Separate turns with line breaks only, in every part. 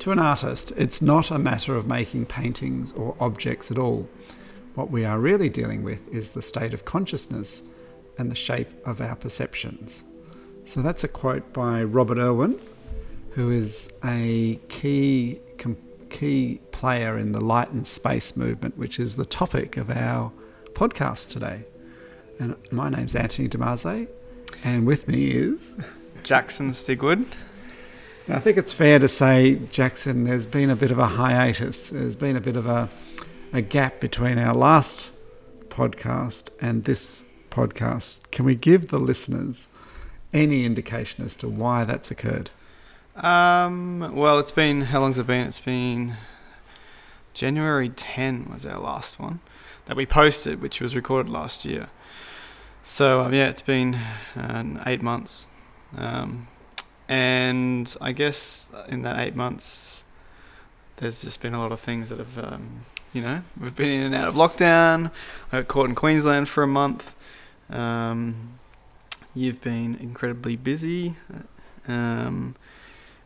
To an artist, it's not a matter of making paintings or objects at all. What we are really dealing with is the state of consciousness and the shape of our perceptions. So that's a quote by Robert Irwin, who is a key key player in the light and space movement, which is the topic of our podcast today. And my name's Anthony Demaze, and with me is
Jackson Stigwood.
I think it's fair to say, Jackson, there's been a bit of a hiatus. There's been a bit of a, a gap between our last podcast and this podcast. Can we give the listeners any indication as to why that's occurred?
Um, well, it's been, how long's it been? It's been January 10 was our last one that we posted, which was recorded last year. So, um, yeah, it's been uh, eight months. Um, and I guess in that eight months, there's just been a lot of things that have, um, you know, we've been in and out of lockdown. I got caught in Queensland for a month. Um, you've been incredibly busy. Um,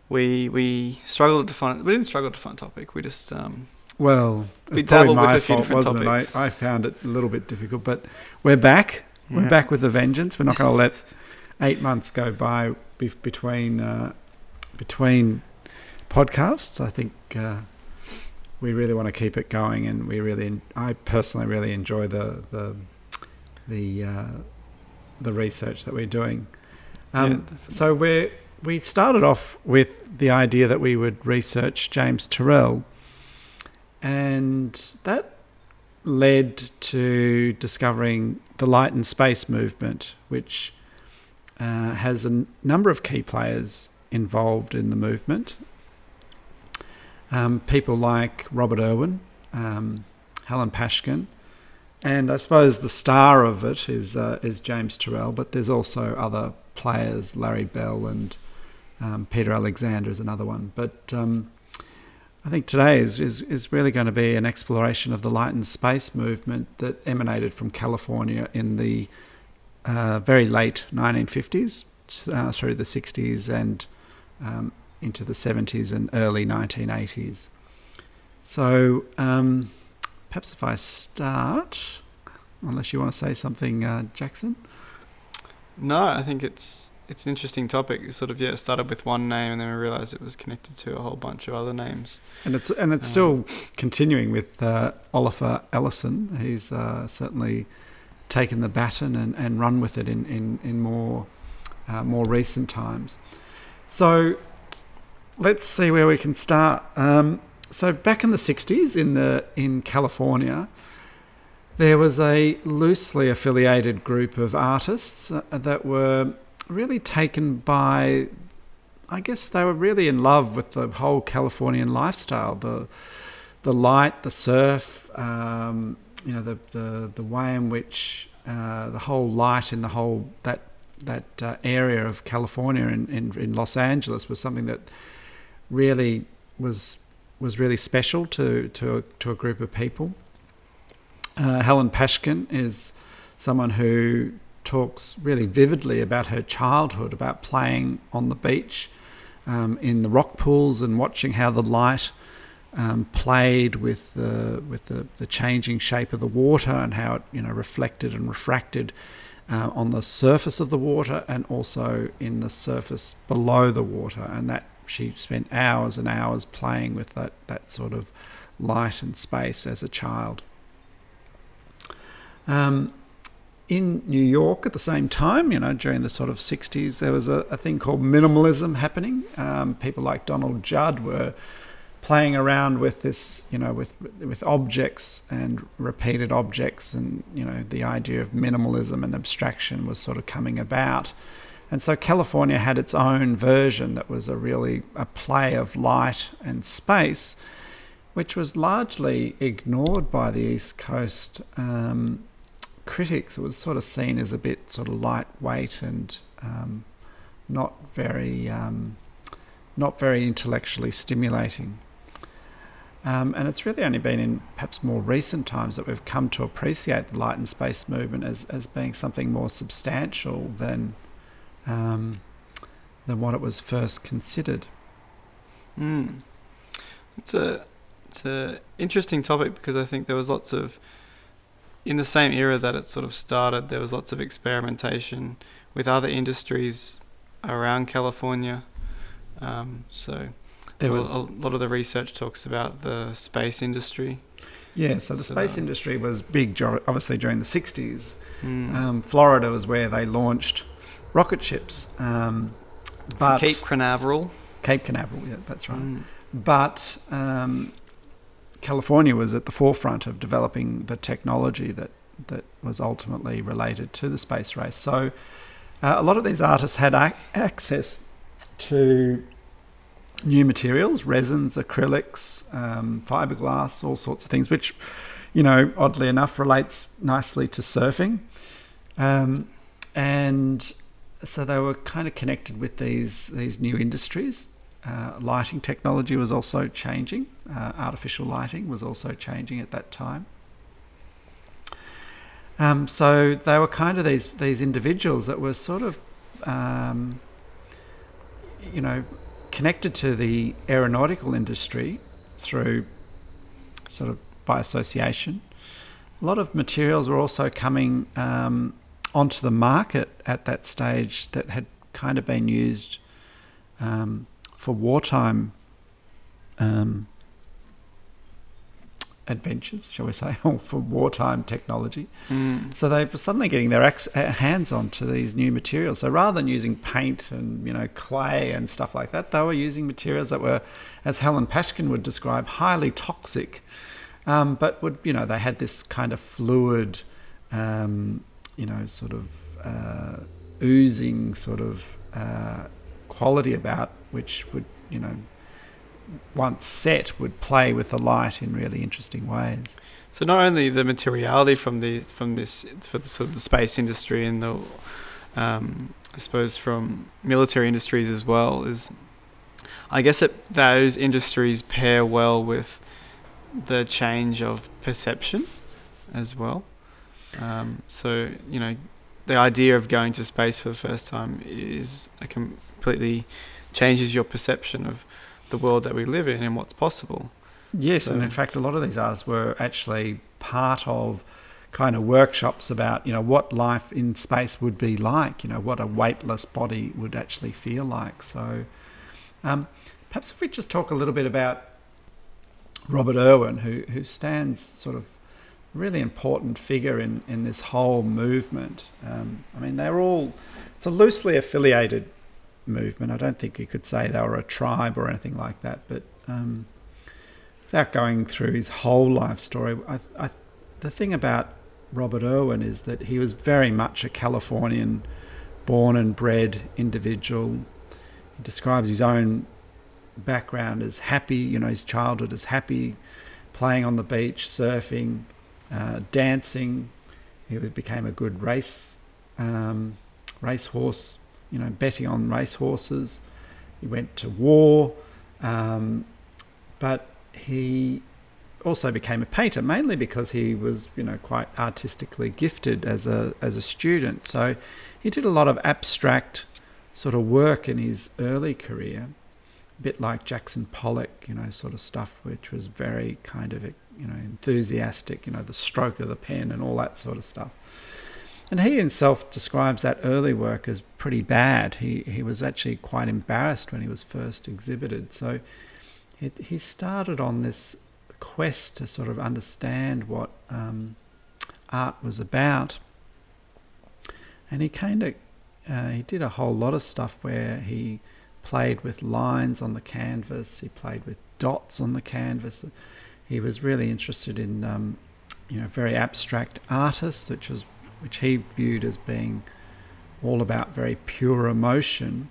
we we struggled to find. We didn't struggle to find a topic. We just um,
well, we dabbled with a few fault, different topics. I, I, found it a little bit difficult, but we're back. We're back with a vengeance. We're not going to let eight months go by between uh, between podcasts. I think uh, we really want to keep it going, and we really, I personally really enjoy the the the uh, the research that we're doing. Um, yeah, so we we started off with the idea that we would research James Turrell, and that led to discovering the light and space movement, which uh, has a n- number of key players involved in the movement. Um, people like Robert Irwin, um, Helen Pashgian, and I suppose the star of it is uh, is James Turrell, but there's also other players, Larry Bell and um, Peter Alexander is another one. But um, I think today is, is, is really going to be an exploration of the light and space movement that emanated from California in the uh, very late 1950s uh, through the 60s and um, into the 70s and early 1980s. So um, perhaps if I start, unless you want to say something, uh, Jackson.
No, I think it's it's an interesting topic. It sort of yeah, started with one name, and then we realised it was connected to a whole bunch of other names.
And it's and it's um, still continuing with uh, Olafur Eliasson. He's uh, certainly taken the baton and, and run with it in in in more uh, more recent times. So let's see where we can start. Um, so back in the '60s, in the in California, there was a loosely affiliated group of artists uh, that were really taken by, I guess they were really in love with the whole Californian lifestyle, the the light, the surf, um, you know, the, the the way in which uh, the whole light in the whole that that uh, area of California in, in, in Los Angeles was something that really was was really special to to a, to a group of people. Uh, Helen Pashgian is someone who talks really vividly about her childhood, about playing on the beach um, in the rock pools and watching how the light um, played with the with the, the changing shape of the water and how it you know reflected and refracted uh, on the surface of the water and also in the surface below the water, and that she spent hours and hours playing with that that sort of light and space as a child. Um, in New York at the same time, you know, during the sort of 60s, there was a, a thing called minimalism happening. Um, people like Donald Judd were playing around with this, you know, with with objects and repeated objects, and you know, the idea of minimalism and abstraction was sort of coming about. And so California had its own version that was a really a play of light and space, which was largely ignored by the East Coast. Um, critics, it was sort of seen as a bit sort of lightweight and um, not very um, not very intellectually stimulating. Um, and it's really only been in perhaps more recent times that we've come to appreciate the light and space movement as, as being something more substantial than um, than what it was first considered.
Mm. It's a it's a interesting topic because I think there was lots of in the same era that it sort of started. There was lots of experimentation with other industries around California. Um, so there was a lot of the research talks about the space industry.
Yeah, so the so space industry was big, obviously during the '60s. Mm. Um, Florida was where they launched rocket ships. Um,
but Cape Canaveral.
Cape Canaveral, yeah, that's right. Mm. But um, California was at the forefront of developing the technology that that was ultimately related to the space race. So uh, a lot of these artists had ac- access to new materials, resins, acrylics, um, fiberglass, all sorts of things, which, you know, oddly enough, relates nicely to surfing. Um, and so they were kind of connected with these these new industries. Uh, lighting technology was also changing. Uh, artificial lighting was also changing at that time. Um, so they were kind of these these individuals that were sort of, um, you know, connected to the aeronautical industry through sort of by association. A lot of materials were also coming um, onto the market at that stage that had kind of been used um, for wartime um, adventures, shall we say, or for wartime technology. Mm. So they were suddenly getting their uh, hands onto these new materials. So rather than using paint and you know clay and stuff like that, they were using materials that were, as Helen Pashgian would describe, highly toxic. Um, but would you know they had this kind of fluid, um, you know, sort of uh, oozing sort of uh, quality about which would you know once set would play with the light in really interesting ways.
So not only the materiality from the from this for the sort of the space industry and the um, I suppose from military industries as well is I guess it, those industries pair well with the change of perception as well. Um, so you know the idea of going to space for the first time is a completely changes your perception of the world that we live in and what's possible.
Yes, so. and in fact, a lot of these artists were actually part of kind of workshops about you know what life in space would be like, you know what a weightless body would actually feel like. So, um, perhaps if we just talk a little bit about Robert Irwin, who who stands sort of really important figure in in this whole movement. Um, I mean, they're all it's a loosely affiliated movement. I don't think you could say they were a tribe or anything like that, but um, without going through his whole life story, I, I, the thing about Robert Irwin is that he was very much a Californian born and bred individual. He describes his own background as happy, you know, his childhood as happy, playing on the beach, surfing, uh, dancing. He became a good race um, racehorse you know, betting on racehorses. He went to war, um, but he also became a painter mainly because he was, you know, quite artistically gifted as a as a student. So he did a lot of abstract sort of work in his early career, a bit like Jackson Pollock, you know, sort of stuff which was very kind of you know enthusiastic, you know, the stroke of the pen and all that sort of stuff. And he himself describes that early work as pretty bad. He, he was actually quite embarrassed when he was first exhibited. So it, he started on this quest to sort of understand what um, art was about. And he kind of uh, he did a whole lot of stuff where he played with lines on the canvas. He played with dots on the canvas. He was really interested in um, you know very abstract artists, which was which he viewed as being all about very pure emotion.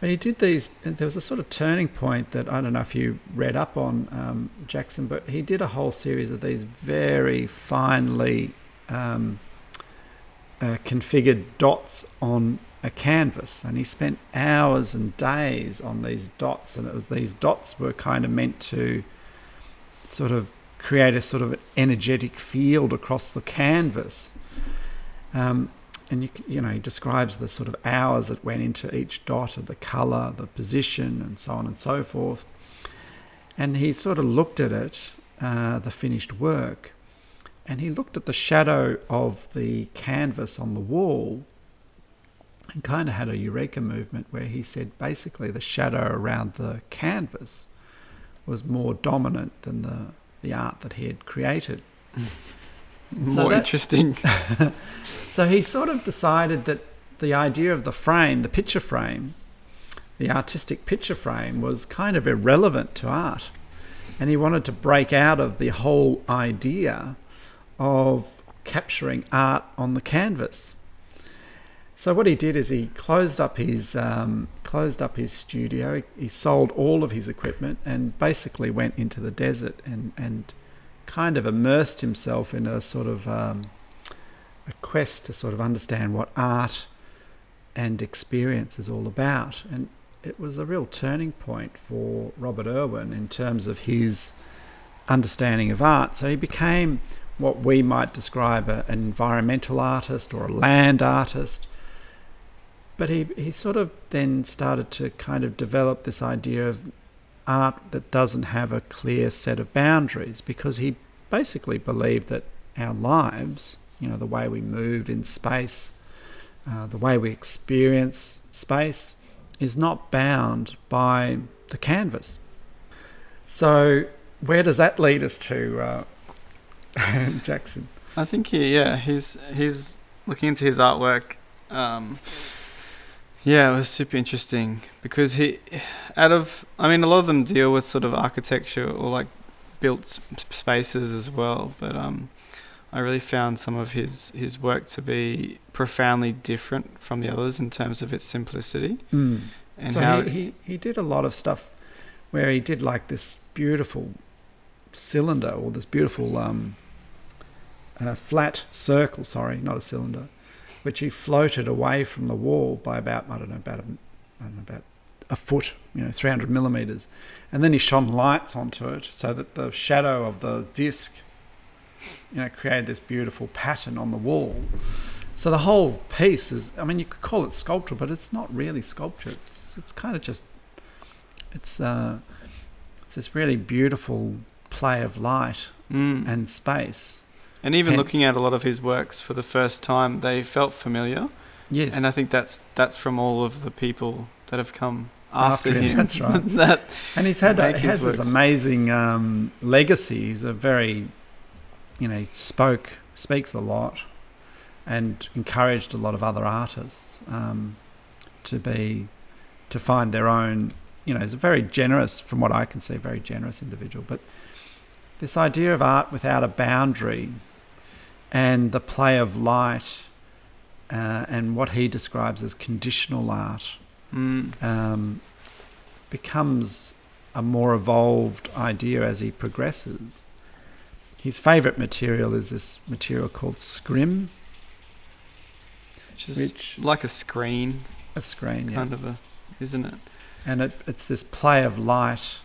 But he did these, there was a sort of turning point that I don't know if you read up on um, Jackson, but he did a whole series of these very finely um, uh, configured dots on a canvas. And he spent hours and days on these dots, and it was these dots were kind of meant to sort of create a sort of energetic field across the canvas. Um, and you, you know, he describes the sort of hours that went into each dot of the color, the position, and so on and so forth. And he sort of looked at it, uh, the finished work, and he looked at the shadow of the canvas on the wall and kind of had a eureka movement where he said basically the shadow around the canvas was more dominant than the, the art that he had created.
more so that, interesting.
so he sort of decided that the idea of the frame, the picture frame, the artistic picture frame, was kind of irrelevant to art. And he wanted to break out of the whole idea of capturing art on the canvas. So what he did is he closed up his um, closed up his studio. He, sold all of his equipment and basically went into the desert and and kind of immersed himself in a sort of um, a quest to sort of understand what art and experience is all about. And it was a real turning point for Robert Irwin in terms of his understanding of art. So he became what we might describe a, an environmental artist or a land artist but he, he sort of then started to kind of develop this idea of art that doesn't have a clear set of boundaries because he basically believed that our lives, you know, the way we move in space, uh, the way we experience space, is not bound by the canvas. So, where does that lead us to, uh, Jackson?
I think he, yeah, he's he's looking into his artwork. Um, yeah, it was super interesting because he, out of, I mean, a lot of them deal with sort of architecture or like built spaces as well, but um, I really found some of his his work to be profoundly different from the others in terms of its simplicity.
Mm. And so how he, he he did a lot of stuff where he did like this beautiful cylinder or this beautiful um, uh, flat circle. Sorry, not a cylinder which he floated away from the wall by about I don't know about a, I don't know about a foot, you know, 300 millimeters, and then he shone lights onto it so that the shadow of the disc, you know, created this beautiful pattern on the wall. So the whole piece is, I mean, you could call it sculpture, but it's not really sculpture. It's, it's kind of just, it's, uh, it's this really beautiful play of light mm. and space
and even looking at a lot of his works for the first time, they felt familiar.
Yes.
And I think that's that's from all of the people that have come after, after him.
him. That's right.
that
and he's had a, has this amazing um, legacy. He's a very, you know, spoke speaks a lot, and encouraged a lot of other artists um, to be to find their own. You know, he's a very generous, from what I can see, very generous individual. But this idea of art without a boundary and the play of light uh, and what he describes as conditional art
mm.
um, becomes a more evolved idea as he progresses. His favourite material is this material called scrim,
which is which like a screen.
A screen,
kind
yeah.
of a, isn't it?
And it, it's this play of light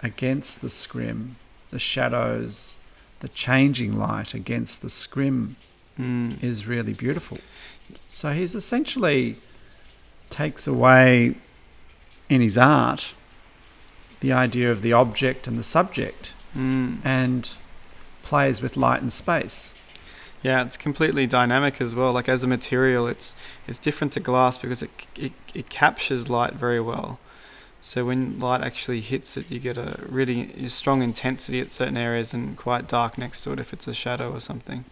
against the scrim, the shadows, the changing light against the scrim
mm.
is really beautiful. So he's essentially takes away in his art the idea of the object and the subject
mm.
and plays with light and space.
Yeah, it's completely dynamic as well. Like as a material, it's it's different to glass because it it, it captures light very well. So when light actually hits it, you get a really strong intensity at certain areas and quite dark next to it if it's a shadow or something.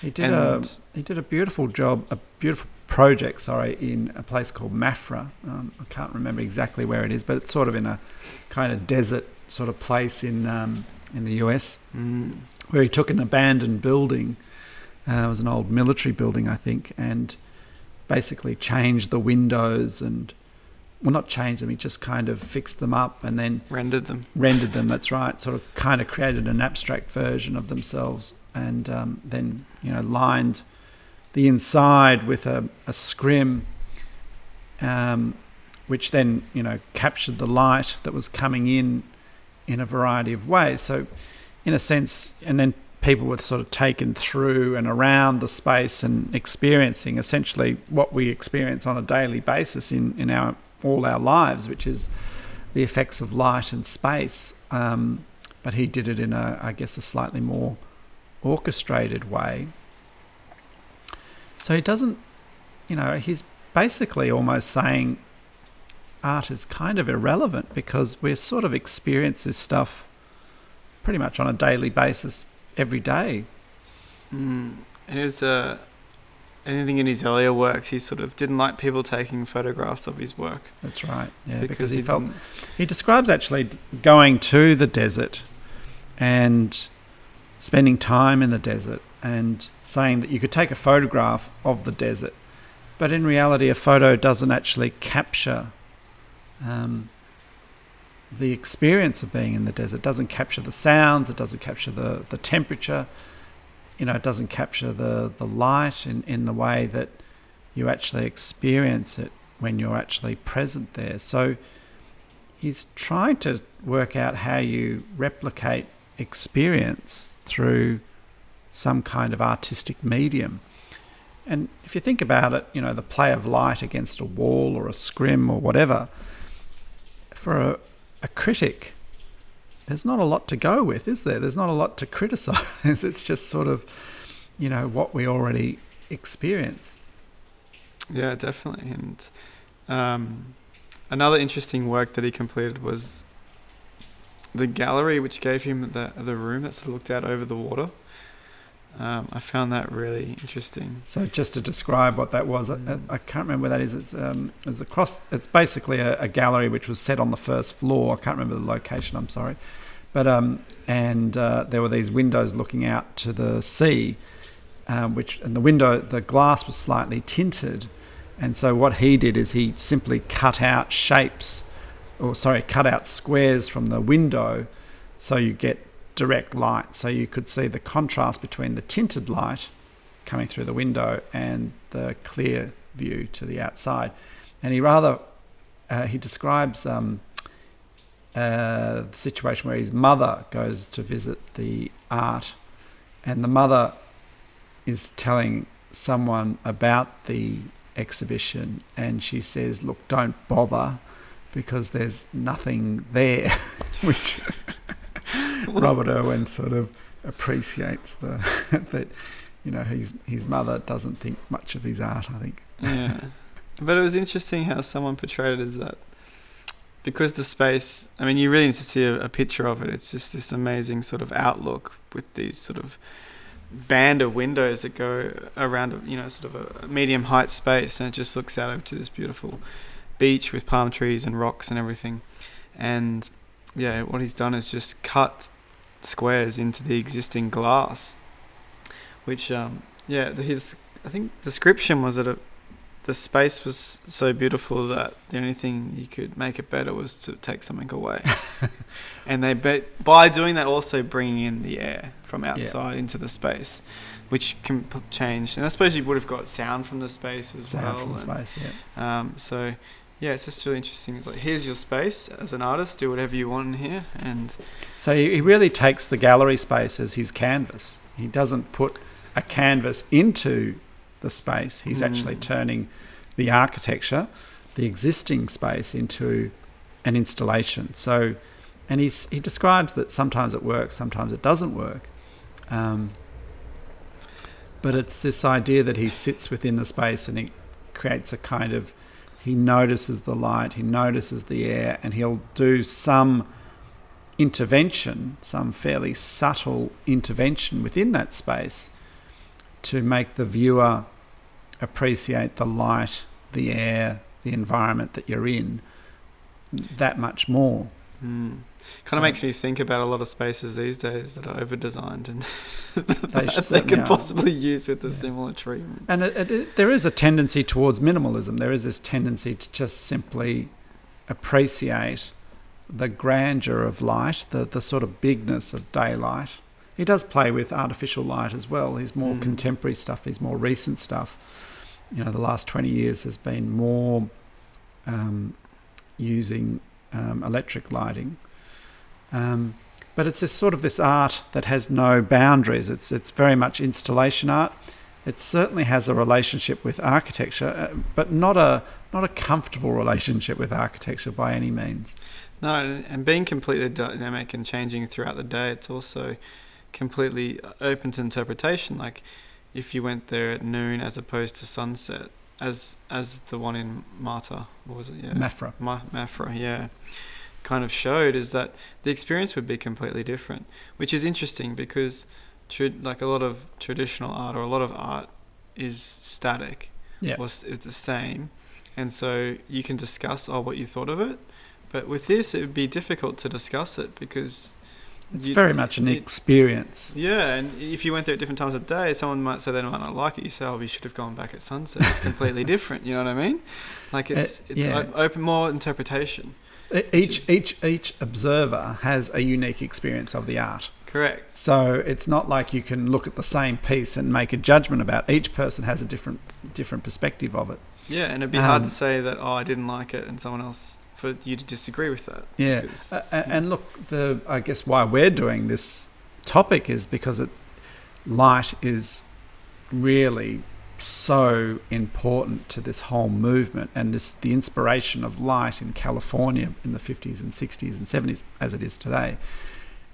He did and a he did a beautiful job, a beautiful project, sorry, in a place called Mafra. Um, I can't remember exactly where it is, but it's sort of in a kind of desert sort of place in um, in the US,
mm.
where he took an abandoned building. Uh, it was an old military building, I think, and basically changed the windows and well, not changed them. He just kind of fixed them up and then
rendered them.
Rendered them. That's right. Sort of kind of created an abstract version of themselves, and um, then you know lined the inside with a, a scrim, um, which then you know captured the light that was coming in in a variety of ways. So, in a sense, and then people were sort of taken through and around the space and experiencing essentially what we experience on a daily basis in, in our all our lives, which is the effects of light and space. Um, but he did it in a, I guess, a slightly more orchestrated way. So he doesn't, you know, he's basically almost saying art is kind of irrelevant because we sort of experience this stuff pretty much on a daily basis every day.
Mm. And his uh, anything in his earlier works, he sort of didn't like people taking photographs of his work.
That's right. Yeah, because, because he, felt he describes actually going to the desert and spending time in the desert and saying that you could take a photograph of the desert, but in reality, a photo doesn't actually capture um, the experience of being in the desert. It doesn't capture the sounds, it doesn't capture the, the temperature, you know, it doesn't capture the, the light in, in the way that you actually experience it when you're actually present there. So he's trying to work out how you replicate experience through some kind of artistic medium. And if you think about it, you know, the play of light against a wall or a scrim or whatever, for a, a critic, there's not a lot to go with, is there? There's not a lot to criticize. it's just sort of, you know, what we already experience.
Yeah, definitely. And um, another interesting work that he completed was the gallery, which gave him the the room that sort of looked out over the water. Um, I found that really interesting.
So just to describe what that was, I, I can't remember what that is. It's, um, it's across. It's basically a, a, gallery which was set on the first floor. I can't remember the location. I'm sorry, but um, and uh, there were these windows looking out to the sea, um, which and the window, the glass was slightly tinted, and so what he did is he simply cut out shapes or sorry, cut out squares from the window so you get direct light. So you could see the contrast between the tinted light coming through the window and the clear view to the outside. And he rather, uh, he describes um, uh, the situation where his mother goes to visit the art, and the mother is telling someone about the exhibition, and she says, Look, don't bother because there's nothing there, which Robert Irwin sort of appreciates the that you know his his mother doesn't think much of his art. I think.
Yeah, but it was interesting how someone portrayed it as that because the space. I mean, you really need to see a, a picture of it. It's just this amazing sort of outlook with these sort of band of windows that go around, you know, sort of a medium height space, and it just looks out over to this beautiful beach with palm trees and rocks and everything. And yeah, what he's done is just cut squares into the existing glass, which um, yeah, his I think description was that it, the space was so beautiful that the only thing you could make it better was to take something away. and they but by doing that also bringing in the air from outside yeah. into the space, which can change. And I suppose you would have got sound from the space as
sound
well.
From the
and,
space, yeah.
Um, so yeah, it's just really interesting. It's like here's your space as an artist, do whatever you want in here, and
so he really takes the gallery space as his canvas. He doesn't put a canvas into the space. He's mm. actually turning the architecture, the existing space, into an installation. So, and he's, he describes that sometimes it works, sometimes it doesn't work. Um, but it's this idea that he sits within the space and he creates a kind of he notices the light, he notices the air, and he'll do some intervention, some fairly subtle intervention within that space to make the viewer appreciate the light, the air, the environment that you're in that much more.
Mm. Kind so, of makes me think about a lot of spaces these days that are over designed and they, they could possibly use with a yeah. similar treatment.
And it, it, it, there is a tendency towards minimalism. There is this tendency to just simply appreciate the grandeur of light, the, the sort of bigness of daylight. He does play with artificial light as well. He's more mm. contemporary stuff, he's more recent stuff. You know, the last 20 years has been more um, using um, electric lighting. Um, but it's this sort of this art that has no boundaries. It's it's very much installation art. It certainly has a relationship with architecture, uh, but not a not a comfortable relationship with architecture by any means.
No, and being completely dynamic and changing throughout the day, it's also completely open to interpretation. Like if you went there at noon as opposed to sunset, as as the one in Marta, what was it? Yeah,
Mafra.
Ma- Mafra, yeah, kind of showed is that the experience would be completely different, which is interesting because, tra- like a lot of traditional art or a lot of art is static,
yeah,
or it's the same, and so you can discuss oh what you thought of it, but with this it would be difficult to discuss it because
it's you, very much an it, experience.
Yeah, and if you went there at different times of day, someone might say they might not like it. You say, "Oh, we should have gone back at sunset." It's completely different. You know what I mean? Like uh, it's it's yeah. open more interpretation.
Each each each observer has a unique experience of the art.
Correct.
So it's not like you can look at the same piece and make a judgment about. It. Each person has a different different perspective of it.
Yeah, and it'd be um, hard to um, say that oh I didn't like it and someone else for you to disagree with that.
Yeah, uh, and look, the I guess why we're doing this topic is because it light is really so important to this whole movement and this the inspiration of light in California in the 50s and 60s and 70s as it is today.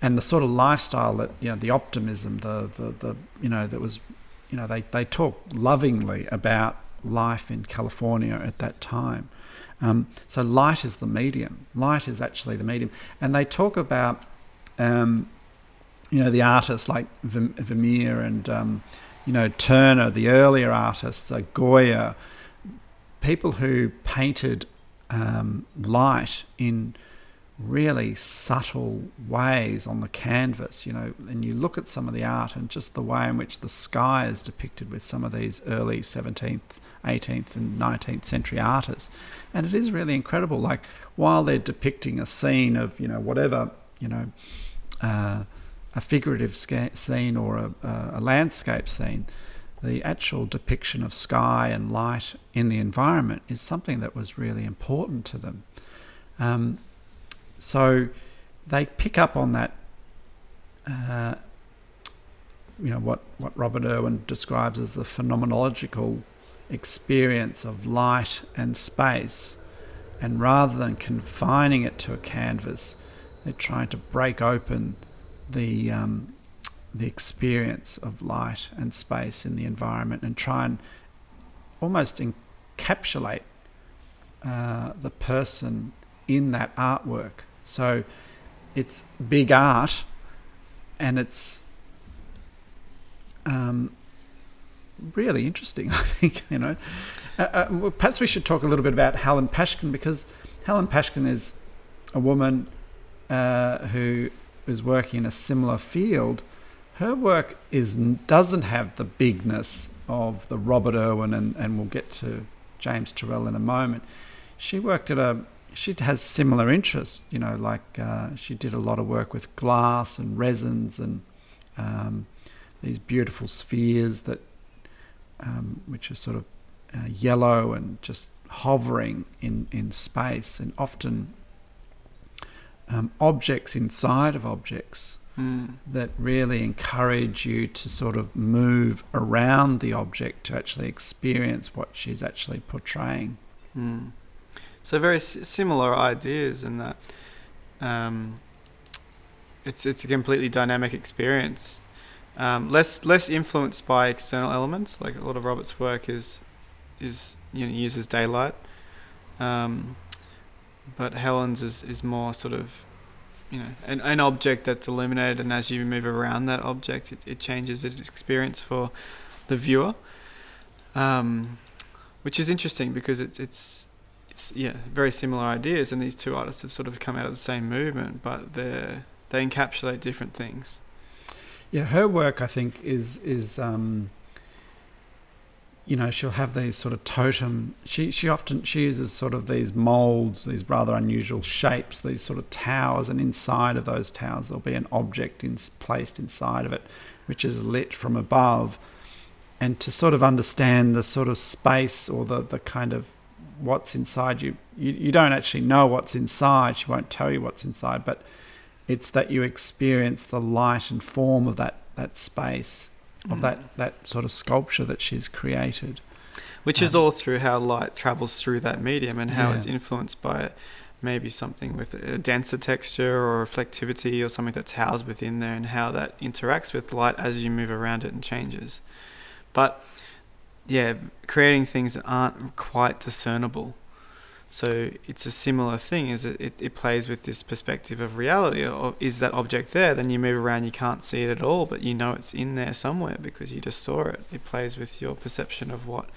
And the sort of lifestyle that you know the optimism the the, the you know that was you know they they talk lovingly about life in California at that time um, so light is the medium. Light is actually the medium, and they talk about, um, you know, the artists like Vermeer and um, you know Turner, the earlier artists, uh, Goya, people who painted um, light in really subtle ways on the canvas, you know, and you look at some of the art and just the way in which the sky is depicted with some of these early 17th, 18th, and 19th century artists and it is really incredible. Like while they're depicting a scene of you know whatever you know uh, a figurative sca- scene or a, a landscape scene, the actual depiction of sky and light in the environment is something that was really important to them. Um, so they pick up on that. Uh, you know what what Robert Irwin describes as the phenomenological experience of light and space. And rather than confining it to a canvas, they're trying to break open the, um, the experience of light and space in the environment and try and almost encapsulate uh, the person in that artwork. So it's big art and it's um, really interesting. I think you know. Uh, uh, well, perhaps we should talk a little bit about Helen Pashgian because Helen Pashgian is a woman uh, who is working in a similar field. Her work is doesn't have the bigness of the Robert Irwin, and, and we'll get to James Turrell in a moment. She worked at a she has similar interests, you know, like uh, she did a lot of work with glass and resins and um, these beautiful spheres that um, which is sort of uh, yellow and just hovering in, in space, and often um, objects inside of objects
mm.
that really encourage you to sort of move around the object to actually experience what she's actually portraying.
Mm. So very s- similar ideas in that um, it's it's a completely dynamic experience um, less less influenced by external elements. Like a lot of Robert's work is is you know, uses daylight, um, but Helen's is is more sort of you know an, an object that's illuminated, and as you move around that object, it, it changes its experience for the viewer. Um, which is interesting because it's it's it's yeah very similar ideas, and these two artists have sort of come out of the same movement, but they they encapsulate different things.
Yeah, her work I think is is um, you know she'll have these sort of totem. She she often she uses sort of these molds, these rather unusual shapes, these sort of towers, and inside of those towers there'll be an object in, placed inside of it, which is lit from above. And to sort of understand the sort of space or the, the kind of what's inside you, you, you don't actually know what's inside. She won't tell you what's inside, but It's that you experience the light and form of that, that space, of mm. that, that sort of sculpture that she's created.
Which um, is all through how light travels through that medium and how yeah. it's influenced by it maybe something with a denser texture or reflectivity or something that's housed within there and how that interacts with light as you move around it and changes. But yeah, creating things that aren't quite discernible. So it's a similar thing. Is it, it, it plays with this perspective of reality? Or is that object there? Then you move around, you can't see it at all, but you know it's in there somewhere because you just saw it. It plays with your perception of what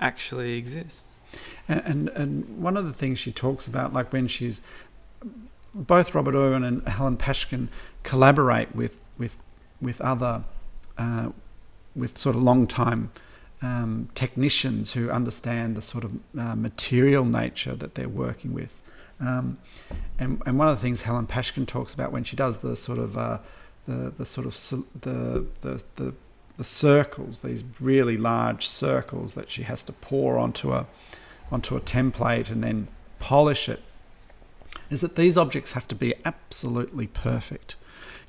actually exists.
And, and, and one of the things she talks about, like when she's both Robert Irwin and Helen Pashgian collaborate with with with other uh, with sort of long time um, technicians who understand the sort of uh, material nature that they're working with. Um, and, and one of the things Helen Pashgian talks about when she does the sort of uh, the the sort of the, the the the circles, these really large circles that she has to pour onto a onto a template and then polish it, is that these objects have to be absolutely perfect.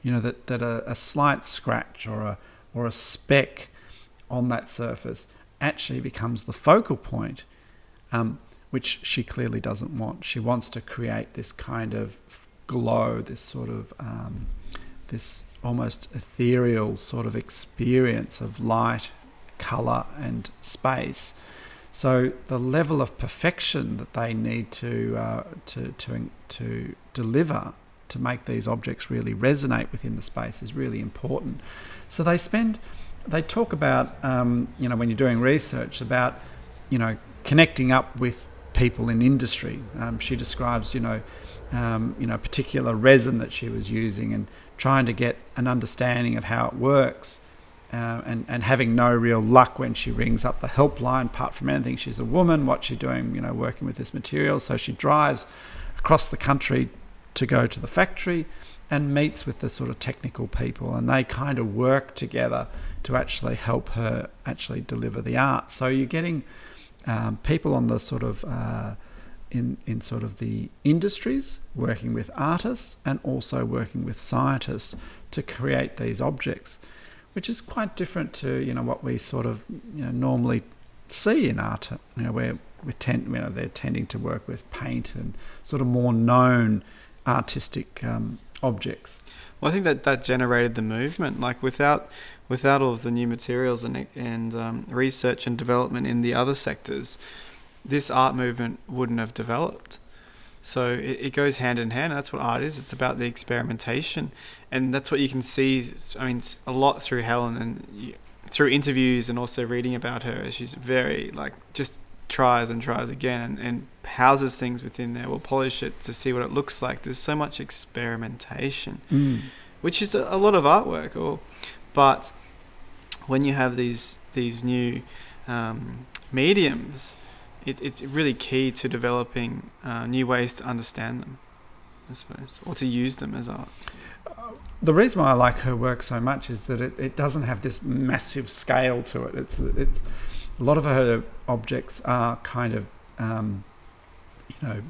You know, that, that a, a slight scratch or a, or a speck on that surface actually becomes the focal point, um, which she clearly doesn't want. She wants to create this kind of glow, this sort of um, this almost ethereal sort of experience of light, color, and space so the level of perfection that they need to uh, to to to deliver to make these objects really resonate within the space is really important. So they spend they talk about um, you know when you're doing research about you know connecting up with people in industry. Um, she describes you know um, you know particular resin that she was using and trying to get an understanding of how it works uh, and, and having no real luck when she rings up the helpline, apart from anything. She's a woman, what's she doing, you know, working with this material? So she drives across the country to go to the factory and meets with the sort of technical people, and they kind of work together to actually help her actually deliver the art. So you're getting um, people on the sort of uh, in in sort of the industries working with artists and also working with scientists to create these objects which is quite different to you know what we sort of you know normally see in art. You know, where we tend you know they're tending to work with paint and sort of more known artistic um, objects.
Well, I think that that generated the movement. Like without without all of the new materials and and um, research and development in the other sectors, this art movement wouldn't have developed. So it, it goes hand in hand. That's what art is. It's about the experimentation, and that's what you can see. I mean, a lot through Helen and you, through interviews and also reading about her. She's very like just tries and tries again and, and houses things within there. We'll polish it to see what it looks like. There's so much experimentation,
mm.
which is a, a lot of artwork. Or, but when you have these these new um, mediums it, it's really key to developing uh, new ways to understand them, I suppose, or to use them as art.
The reason why I like her work so much is that it, it doesn't have this massive scale to it. It's it's a lot of her objects are kind of um, you know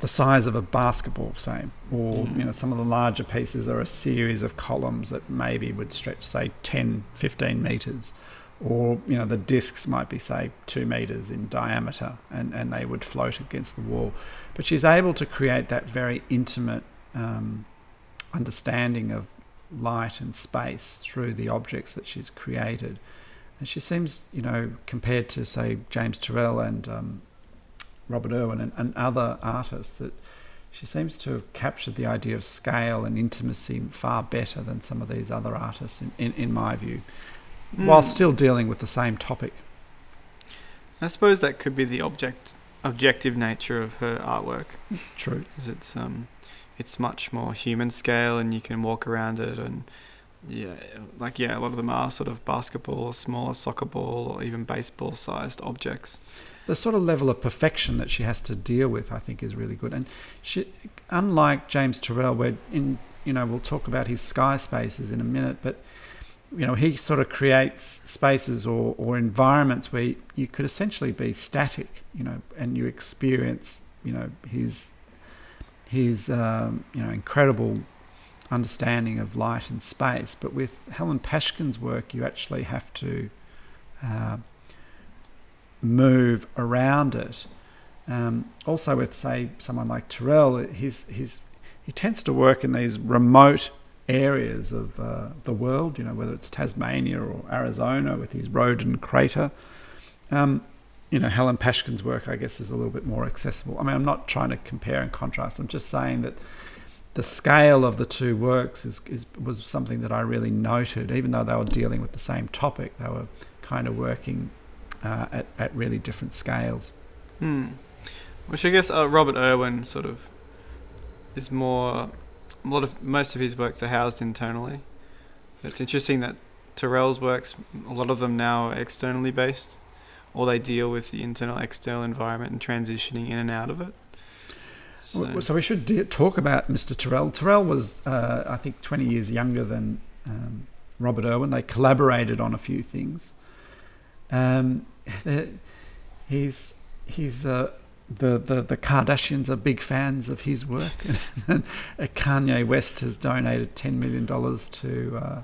the size of a basketball, say, or mm. you know some of the larger pieces are a series of columns that maybe would stretch, say, 10, 15 meters. Or you know the discs might be say two meters in diameter and, and they would float against the wall. But she's able to create that very intimate um, understanding of light and space through the objects that she's created and she seems you know compared to say James Turrell and um, Robert Irwin and, and other artists that she seems to have captured the idea of scale and intimacy far better than some of these other artists in, in, in my view mm. while still dealing with the same topic.
I suppose that could be the object objective nature of her artwork.
True,
because it's um, it's much more human scale, and you can walk around it, and yeah, like yeah, a lot of them are sort of basketball, or smaller soccer ball, or even baseball sized objects.
The sort of level of perfection that she has to deal with, I think, is really good. And she, unlike James Turrell, where in you know we'll talk about his sky spaces in a minute, but you know, he sort of creates spaces or, or environments where you could essentially be static, you know, and you experience, you know, his his um, you know incredible understanding of light and space. But with Helen Pashgian's work, you actually have to uh, move around it. Um, also, with say someone like Turrell, he's, he's, he tends to work in these remote areas of uh, the world. You know, whether it's Tasmania or Arizona with his Roden crater. Um, you know, Helen Pashgian's work, I guess, is a little bit more accessible. I mean, I'm not trying to compare and contrast. I'm just saying that the scale of the two works is, is was something that I really noted. Even though they were dealing with the same topic, they were kind of working uh, at at really different scales.
Hmm. Which I guess uh, Robert Irwin sort of is more. A lot of most of his works are housed internally. It's interesting that Turrell's works, a lot of them now are externally based, or they deal with the internal external environment and transitioning in and out of it.
So, so we should talk about Mr. Turrell. Turrell was, uh, I think, 20 years younger than um, Robert Irwin. They collaborated on a few things. Um, he's he's uh, the, the the Kardashians are big fans of his work. Kanye West has donated 10 million dollars to uh,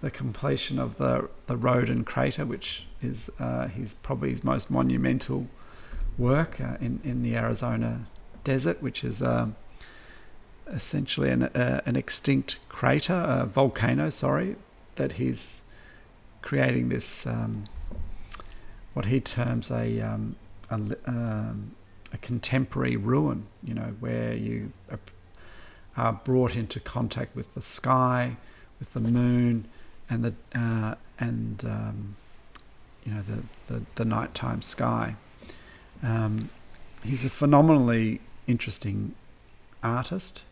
the completion of the the Roden crater, which is uh, his probably his most monumental work uh, in in the Arizona desert, which is um, essentially an, uh, an extinct crater, a volcano, sorry, that he's creating this, um, what he terms a, um, a, um, a, contemporary ruin, you know, where you are brought into contact with the sky, with the moon, and the, uh, and, um, you know, the, the, the nighttime sky. Um, he's a phenomenally interesting artist.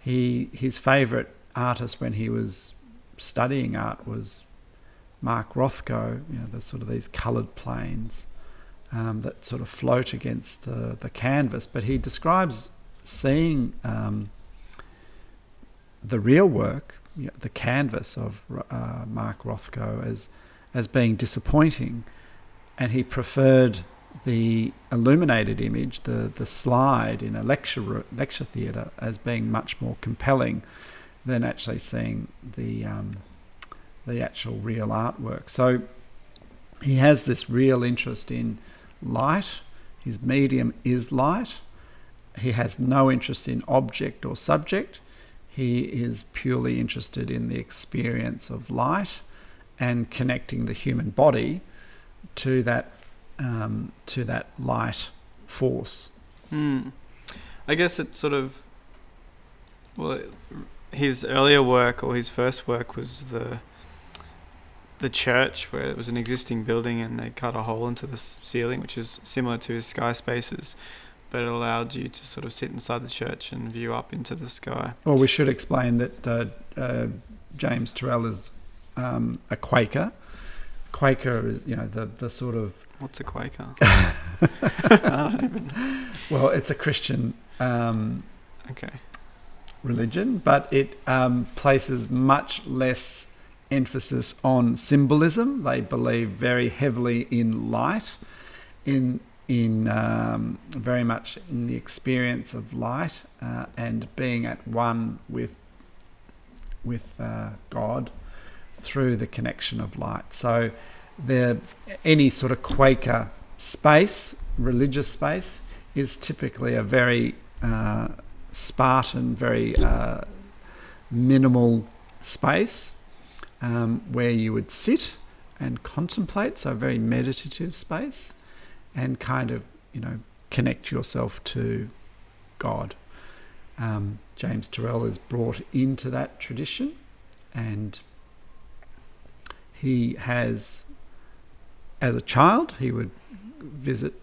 He his favourite artist when he was studying art was Mark Rothko. You know, the sort of these coloured planes um, that sort of float against the, the canvas. But he describes seeing um, the real work, you know, the canvas of uh, Mark Rothko, as as being disappointing, and he preferred the illuminated image, the, the slide in a lecture lecture theatre, as being much more compelling than actually seeing the um, the actual real artwork. So he has this real interest in light. His medium is light. He has no interest in object or subject. He is purely interested in the experience of light and connecting the human body to that um, to that light force.
Mm. I guess it's sort of well, his earlier work or his first work was the the church where it was an existing building and they cut a hole into the ceiling, which is similar to his sky spaces, but it allowed you to sort of sit inside the church and view up into the sky.
Well, we should explain that uh, uh, James Turrell is um, a Quaker. Quaker is, you know, the, the sort of
What's a Quaker?
well, it's a Christian um,
okay.
religion, but it um, places much less emphasis on symbolism. They believe very heavily in light, in in um, very much in the experience of light uh, and being at one with with uh, God through the connection of light. So the any sort of Quaker space, religious space, is typically a very uh, Spartan, very uh, minimal space um, where you would sit and contemplate. So a very meditative space, and kind of you know connect yourself to God. Um, James Turrell is brought into that tradition, and he has as a child, he would visit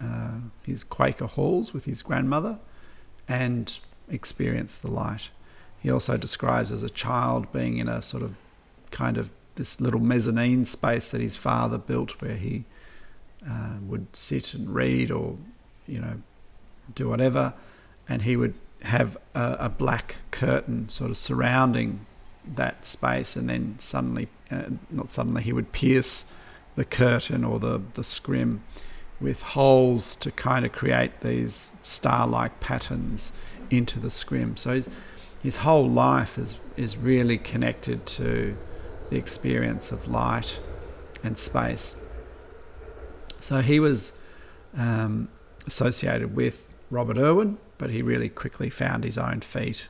uh, his Quaker halls with his grandmother and experience the light. He also describes as a child being in a sort of kind of this little mezzanine space that his father built where he uh, would sit and read or, you know, do whatever. And he would have a, a black curtain sort of surrounding that space. And then suddenly, uh, not suddenly, he would pierce the curtain or the, the scrim with holes to kind of create these star like patterns into the scrim. So his, his whole life is is really connected to the experience of light and space. So he was um, associated with Robert Irwin, but he really quickly found his own feet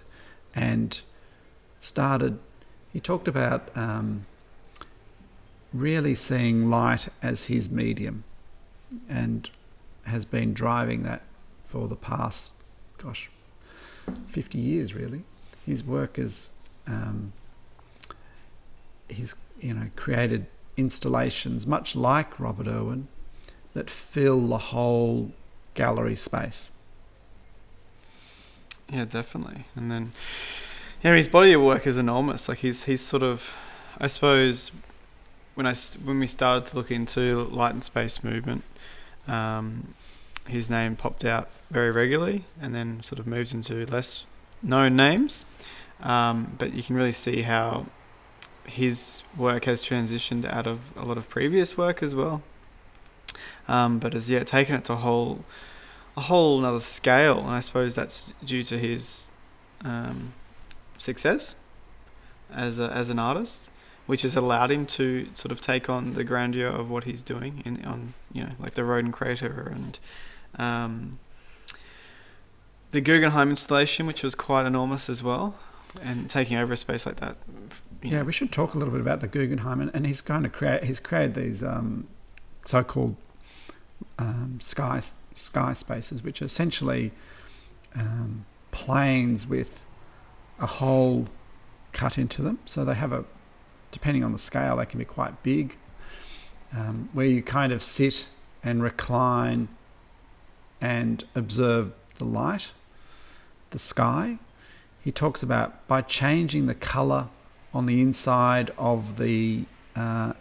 and started. He talked about um, really seeing light as his medium and has been driving that for the past, gosh, 50 years really. His work is, um, he's, you know, created installations much like Robert Irwin that fill the whole gallery space.
Yeah, definitely. And then, yeah, his body of work is enormous. Like he's he's sort of, I suppose, when I when we started to look into light and space movement, um, his name popped out very regularly, and then sort of moves into less known names. Um, but you can really see how his work has transitioned out of a lot of previous work as well. Um, but has yet taken it to a whole a whole another scale, and I suppose that's due to his um, success as a, as an artist which has allowed him to sort of take on the grandeur of what he's doing in on you know like the Roden crater and um, the Guggenheim installation, which was quite enormous as well, and taking over a space like that.
Yeah, know. we should talk a little bit about the Guggenheim, and, and he's going to create. He's created these um, so-called um, sky sky spaces, which are essentially um, planes with a hole cut into them. So they have a depending on the scale, they can be quite big, um, where you kind of sit and recline and observe the light, the sky. He talks about by changing the color on the inside of the uh,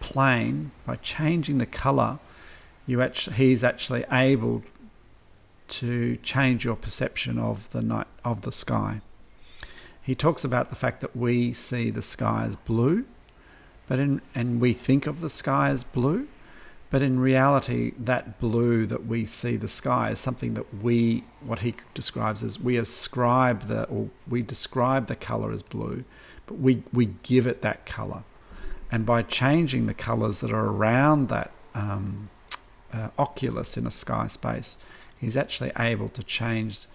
plane, by changing the color, you actually, he's actually able to change your perception of the night of the sky. He talks about the fact that we see the sky as blue, but in, and we think of the sky as blue, but in reality, that blue that we see the sky is something that we, what he describes as, we ascribe the, or we describe the color as blue, but we, we give it that color. And by changing the colors that are around that um, uh, oculus in a sky space, he's actually able to change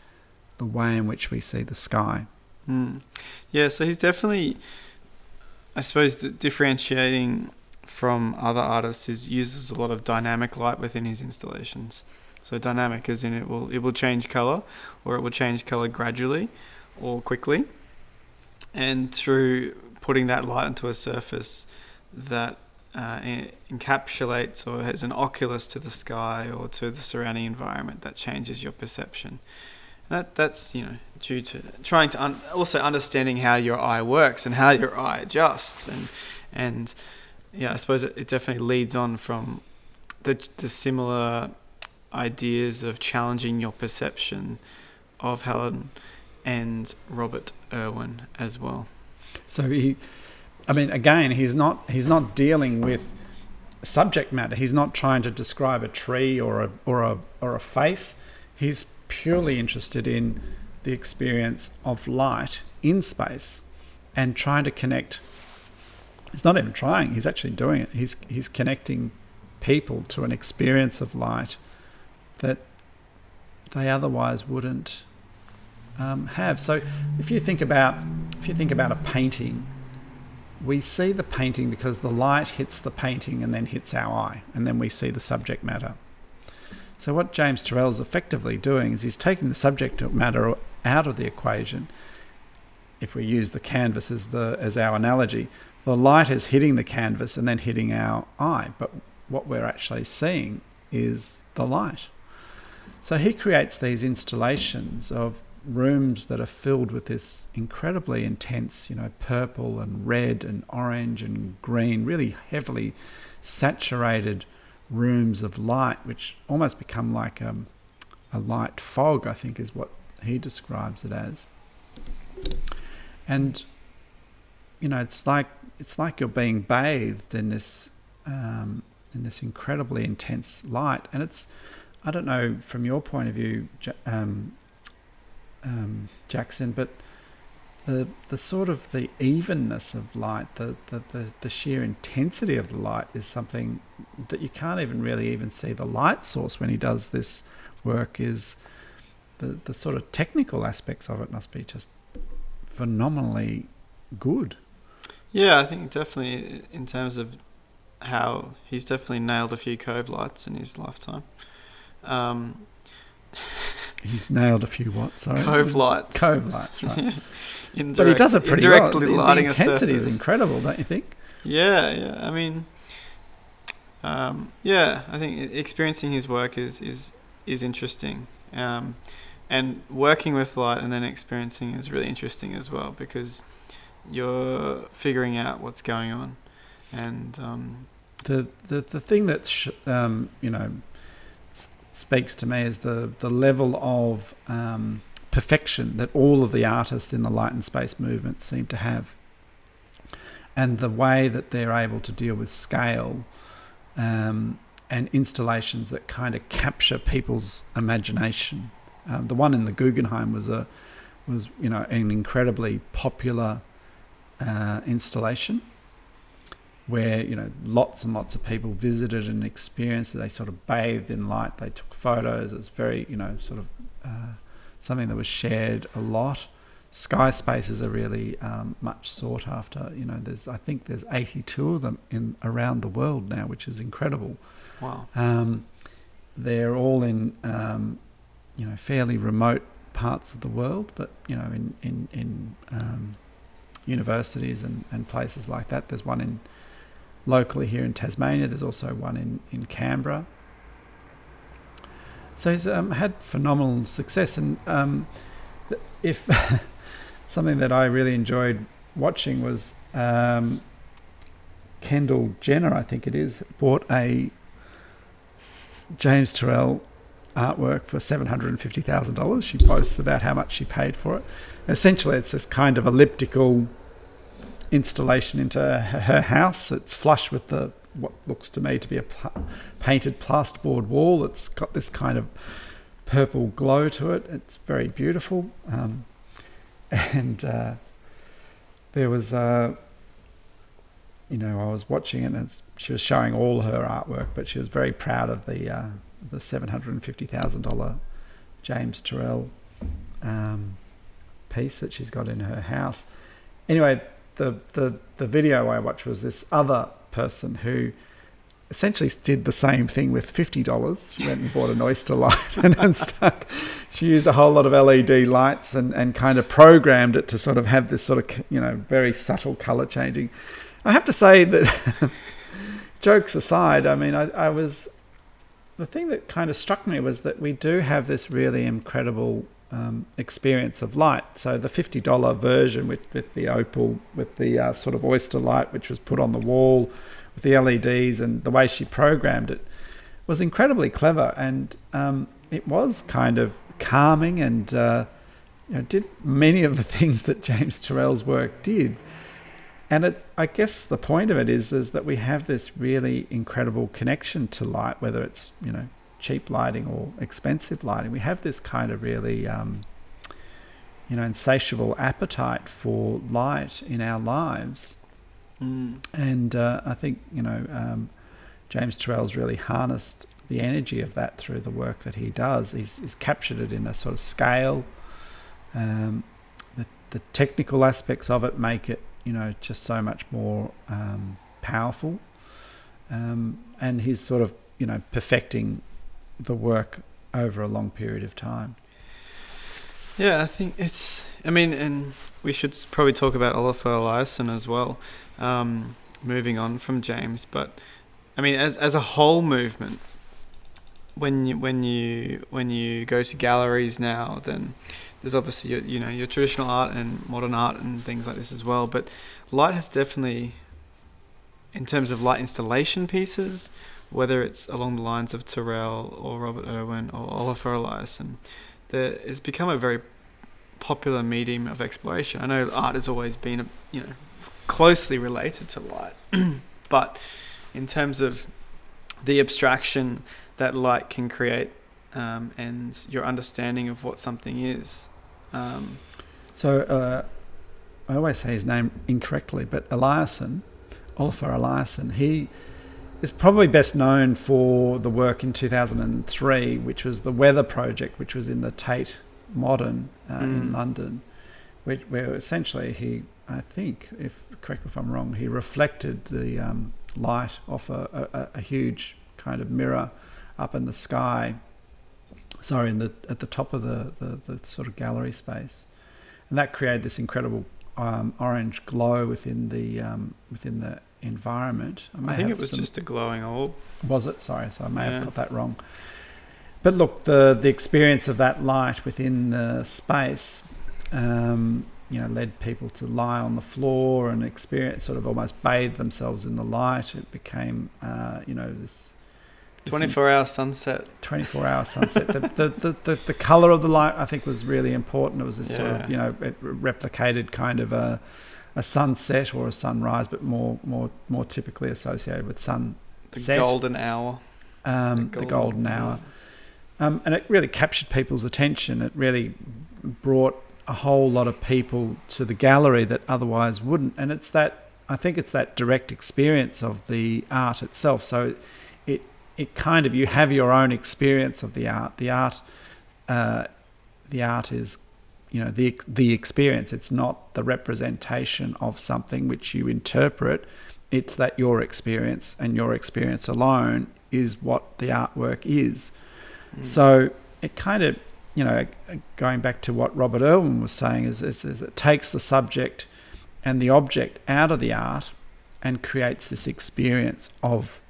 the way in which we see the sky.
Mm. Yeah, so he's definitely, I suppose, differentiating from other artists is uses a lot of dynamic light within his installations. So dynamic as in it will it will change color, or it will change color gradually, or quickly, and through putting that light onto a surface that uh, encapsulates or has an oculus to the sky or to the surrounding environment that changes your perception. That that's you know due to trying to un- also understanding how your eye works and how your eye adjusts and and yeah I suppose it, it definitely leads on from the the similar ideas of challenging your perception of Helen and Robert Irwin as well.
So he, I mean, again, he's not he's not dealing with subject matter. He's not trying to describe a tree or a or a or a face. He's purely interested in the experience of light in space and trying to connect. He's not even trying, he's actually doing it. He's, he's connecting people to an experience of light that they otherwise wouldn't um, have. So if you think about if you think about a painting, we see the painting because the light hits the painting and then hits our eye, and then we see the subject matter. So what James Turrell is effectively doing is he's taking the subject matter out of the equation. If we use the canvas as the as our analogy, the light is hitting the canvas and then hitting our eye, but what we're actually seeing is the light. So he creates these installations of rooms that are filled with this incredibly intense, you know, purple and red and orange and green, really heavily saturated rooms of light, which almost become like um, a light fog, I think is what he describes it as. And you know, it's like it's like you're being bathed in this um, in this incredibly intense light, and it's I don't know from your point of view, um, um, Jackson, but the the sort of the evenness of light, the, the, the, the, sheer intensity of the light is something that you can't even really even see the light source when he does this work is the, the sort of technical aspects of it must be just phenomenally good.
Yeah, I think definitely in terms of how he's definitely nailed a few cove lights in his lifetime. Um,
he's nailed a few what? Sorry,
cove lights.
Cove lights, right? Indirect, but he does it pretty well. The, the intensity is incredible, don't you think?
Yeah, yeah. I mean, um, yeah. I think experiencing his work is is is interesting, um, and working with light and then experiencing is really interesting as well because you're figuring out what's going on, and um,
the the the thing that sh- um, you know speaks to me is the the level of um, perfection that all of the artists in the light and space movement seem to have. And the way that they're able to deal with scale um, and installations that kind of capture people's imagination. Um, the one in the Guggenheim was a was you know an incredibly popular uh, installation where you know lots and lots of people visited and experienced it. They sort of bathed in light. They took photos. It was very you know sort of uh, something that was shared a lot. Sky spaces are really um, much sought after. You know, there's I think there's 82 of them in around the world now, which is incredible.
Wow.
Um, they're all in um, you know fairly remote parts of the world, but you know in in in um, universities and, and places like that. There's one in locally here in Tasmania. There's also one in in Canberra. So he's um, had phenomenal success, and um, if something that I really enjoyed watching was um, Kendall Jenner, I think it is, bought a James Turrell artwork for seven hundred and fifty thousand dollars. She posts about how much she paid for it. Essentially, it's this kind of elliptical installation into her house. It's flush with the what looks to me to be a pl- painted plasterboard wall. It's got this kind of purple glow to it. It's very beautiful. Um, and uh, there was, uh, you know, I was watching it and she was showing all her artwork, but she was very proud of the uh, the seven hundred and fifty thousand dollar James Turrell um, piece that she's got in her house. Anyway, the, the the video I watched was this other person who essentially did the same thing with fifty dollars. She went and bought an oyster light and, and stuck. She used a whole lot of LED lights and, and kind of programmed it to sort of have this sort of you know very subtle color changing. I have to say that jokes aside, I mean I, I was the thing that kind of struck me was that we do have this really incredible um, experience of light. So the fifty dollar version with, with the opal, with the uh, sort of oyster light, which was put on the wall, with the LEDs, and the way she programmed it was incredibly clever, and um, it was kind of calming and uh, you know, did many of the things that James Turrell's work did. And it, I guess the point of it is, is that we have this really incredible connection to light, whether it's you know cheap lighting or expensive lighting. We have this kind of really, um, you know, insatiable appetite for light in our lives.
Mm.
And uh, I think, you know, um, James Turrell's really harnessed the energy of that through the work that he does. He's, he's captured it in a sort of scale. Um, the, the technical aspects of it make it, you know, just so much more um, powerful. Um, and he's sort of, you know, perfecting the work over a long period of time.
Yeah, I think it's. I mean, and we should probably talk about Olafur Eliasson as well. Um, moving on from James, but I mean, as as a whole movement, when you when you when you go to galleries now, then there's obviously your, you know your traditional art and modern art and things like this as well. But light has definitely, in terms of light installation pieces, whether it's along the lines of Turrell or Robert Irwin or Olafur Eliasson, there it's become a very popular medium of exploration. I know art has always been, you know, closely related to light, but in terms of the abstraction that light can create um, and your understanding of what something is, Um,
so uh, I always say his name incorrectly, but Eliasson, Olafur Eliasson, he is probably best known for the work in 2003, which was the Weather Project, which was in the Tate Modern uh, mm. in London, which, where essentially he, I think, if correct me if I'm wrong, he reflected the um, light off a, a, a, huge kind of mirror up in the sky. Sorry, in the at the top of the, the, the sort of gallery space, and that created this incredible um, orange glow within the um, within the environment.
I, I think it was some, just a glowing orb.
Was it? Sorry, so I may yeah. have got that wrong. But look, the the experience of that light within the space, um, you know, led people to lie on the floor and experience, sort of almost bathe themselves in the light. It became, uh, you know, this.
24 hour sunset.
24 hour sunset. the, the, the, the, the color of the light, I think, was really important. It was this yeah. sort of, you know, it replicated kind of a, a sunset or a sunrise, but more more more typically associated with sun
The golden hour.
Um, the, golden, the golden hour. Um, and it really captured people's attention. It really brought a whole lot of people to the gallery that otherwise wouldn't. And it's that I think it's that direct experience of the art itself. So it kind of you have your own experience of the art. The art uh, the art is you know the the experience. It's not the representation of something which you interpret. It's that your experience and your experience alone is what the artwork is. Mm. So it kind of you know going back to what Robert Irwin was saying is, is, is it takes the subject and the object out of the art and creates this experience of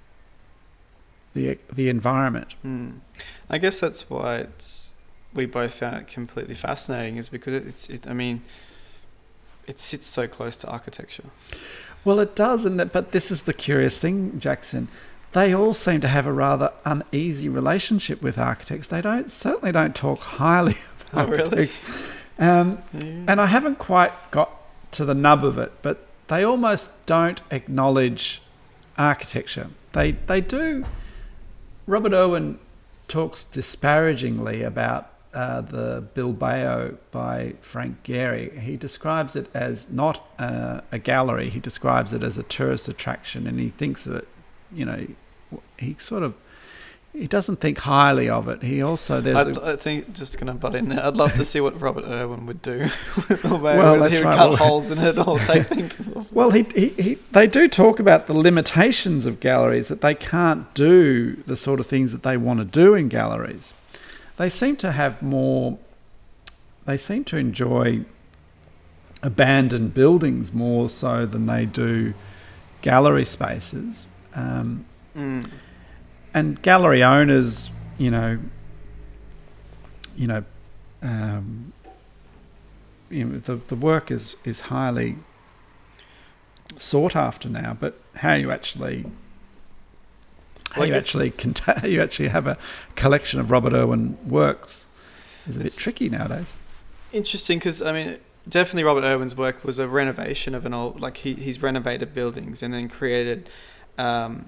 the the environment.
Mm. I guess that's why it's we both found it completely fascinating is because it's it, I mean it sits so close to architecture.
Well, it does, and that, but this is the curious thing, Jackson. They all seem to have a rather uneasy relationship with architects. They don't certainly don't talk highly of oh, architects, really? um, yeah. and I haven't quite got to the nub of it. But they almost don't acknowledge architecture. They they do. Robert Irwin talks disparagingly about uh, the Bilbao by Frank Gehry, he describes it as not a, gallery, he describes it as a tourist attraction, and he thinks it, you know, he sort of. He doesn't think highly of it. He also there's.
I think just going to butt in there. I'd love to see what Robert Irwin would do. well, that's he would right. cut well, holes in it or take things.
Well, he, he, he they do talk about the limitations of galleries that they can't do the sort of things that they want to do in galleries they seem to have more. They seem to enjoy abandoned buildings more so than they do gallery spaces. Um, mm. And gallery owners, you know, you know, um, you know, the the work is is highly sought after now. But how you actually well, you actually contain, you actually have a collection of Robert Irwin works is a bit tricky nowadays.
Interesting because I mean, definitely Robert Irwin's work was a renovation of an old like he he's renovated buildings and then created um,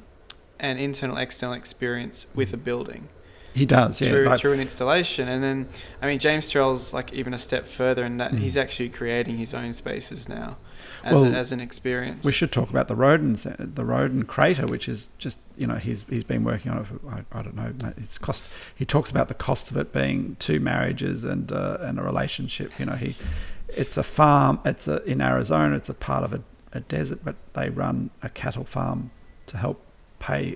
an internal external experience with a building.
He does,
through,
yeah,
through an installation, and then I mean James Turrell's like even a step further in that mm. he's actually creating his own spaces now as, well, a, as an experience.
We should talk about the Roden, the Roden crater, which is just you know he's he's been working on it. For, I, I, don't know. It's cost. He talks about the cost of it being two marriages and uh, and a relationship. You know, he it's a farm. It's a, in Arizona. It's a part of a, a desert, but they run a cattle farm to help pay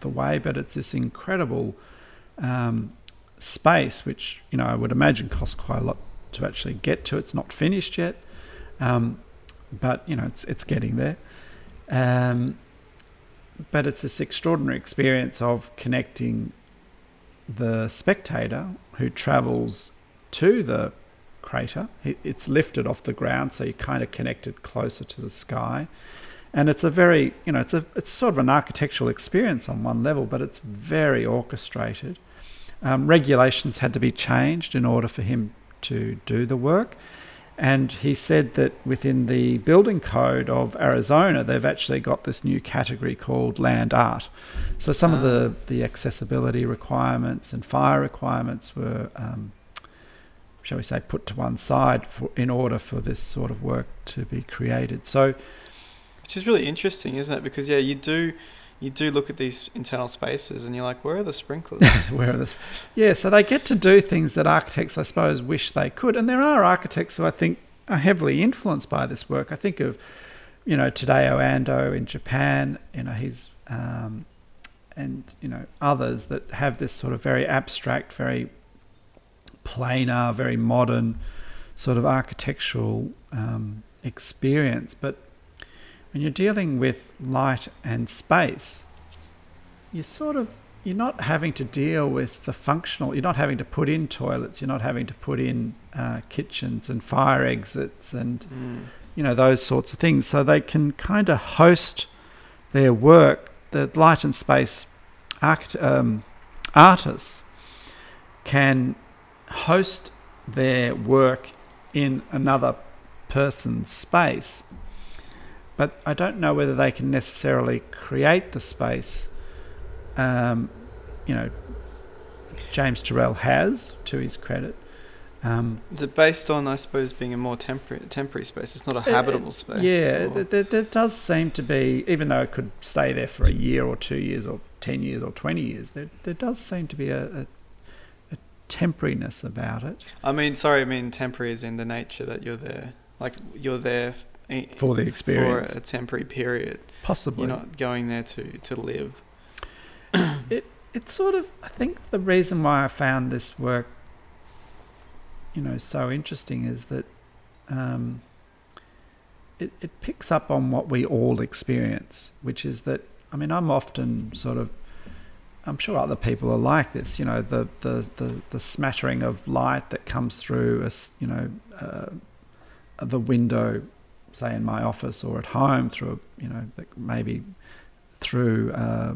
the way. But it's this incredible um, space, which you know I would imagine costs quite a lot to actually get to. It's not finished yet. Um, but you know it's it's getting there. Um, but it's this extraordinary experience of connecting the spectator who travels to the crater. It's lifted off the ground, so you're kind of connected closer to the sky. And it's a very, you know, it's a it's sort of an architectural experience on one level, but it's very orchestrated. Um, regulations had to be changed in order for him to do the work. And he said that within the building code of Arizona, they've actually got this new category called land art. So some of the, ah. the accessibility requirements and fire requirements were um, shall we say, put to one side for, in order for this sort of work to be created. So,
which is really interesting, isn't it? Because yeah, you do you do look at these internal spaces and you're like, where are the sprinklers?
where are the? Yeah, so they get to do things that architects, I suppose, wish they could, and there are architects who I think are heavily influenced by this work. I think of, you know, Tadao Ando in Japan. You know, he's um, and you know others that have this sort of very abstract, very planar, very modern sort of architectural um, experience. But when you're dealing with light and space, you sort of you're not having to deal with the functional. You're not having to put in toilets. You're not having to put in uh, kitchens and fire exits and mm. you know those sorts of things. So they can kind of host their work. The light and space um, artists can host their work in another person's space. But I don't know whether they can necessarily create the space. Um, you know, James Turrell has, to his credit.
Um, Is it based on, I suppose, being a more temporary temporary space? It's not a uh, habitable space.
Yeah, there, there, does seem to be, even though it could stay there for a year or two years or ten years or twenty years, there there does seem to be a, a temporariness about it.
I mean, sorry, I mean temporary is in the nature that you're there, like you're there
for the experience
for a temporary period.
Possibly,
you're not going there to to live.
it it's sort of I think the reason why I found this work, you know, so interesting is that. Um, it, it picks up on what we all experience, which is that I mean, I'm often sort of I'm sure other people are like this. You know, the the the, the smattering of light that comes through, a, you know, uh, the window, say in my office or at home, through a, you know, maybe through uh,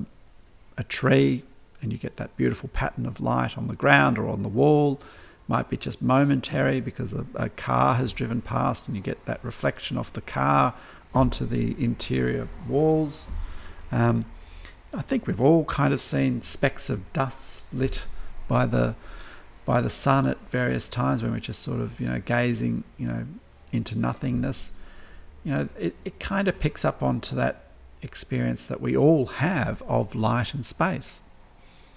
a tree, and you get that beautiful pattern of light on the ground or on the wall. Might be just momentary because a, a car has driven past, and you get that reflection off the car onto the interior walls. Um, I think we've all kind of seen specks of dust lit by the by the sun at various times when we're just sort of you know gazing you know into nothingness. You know, it, it kind of picks up onto that experience that we all have of light and space.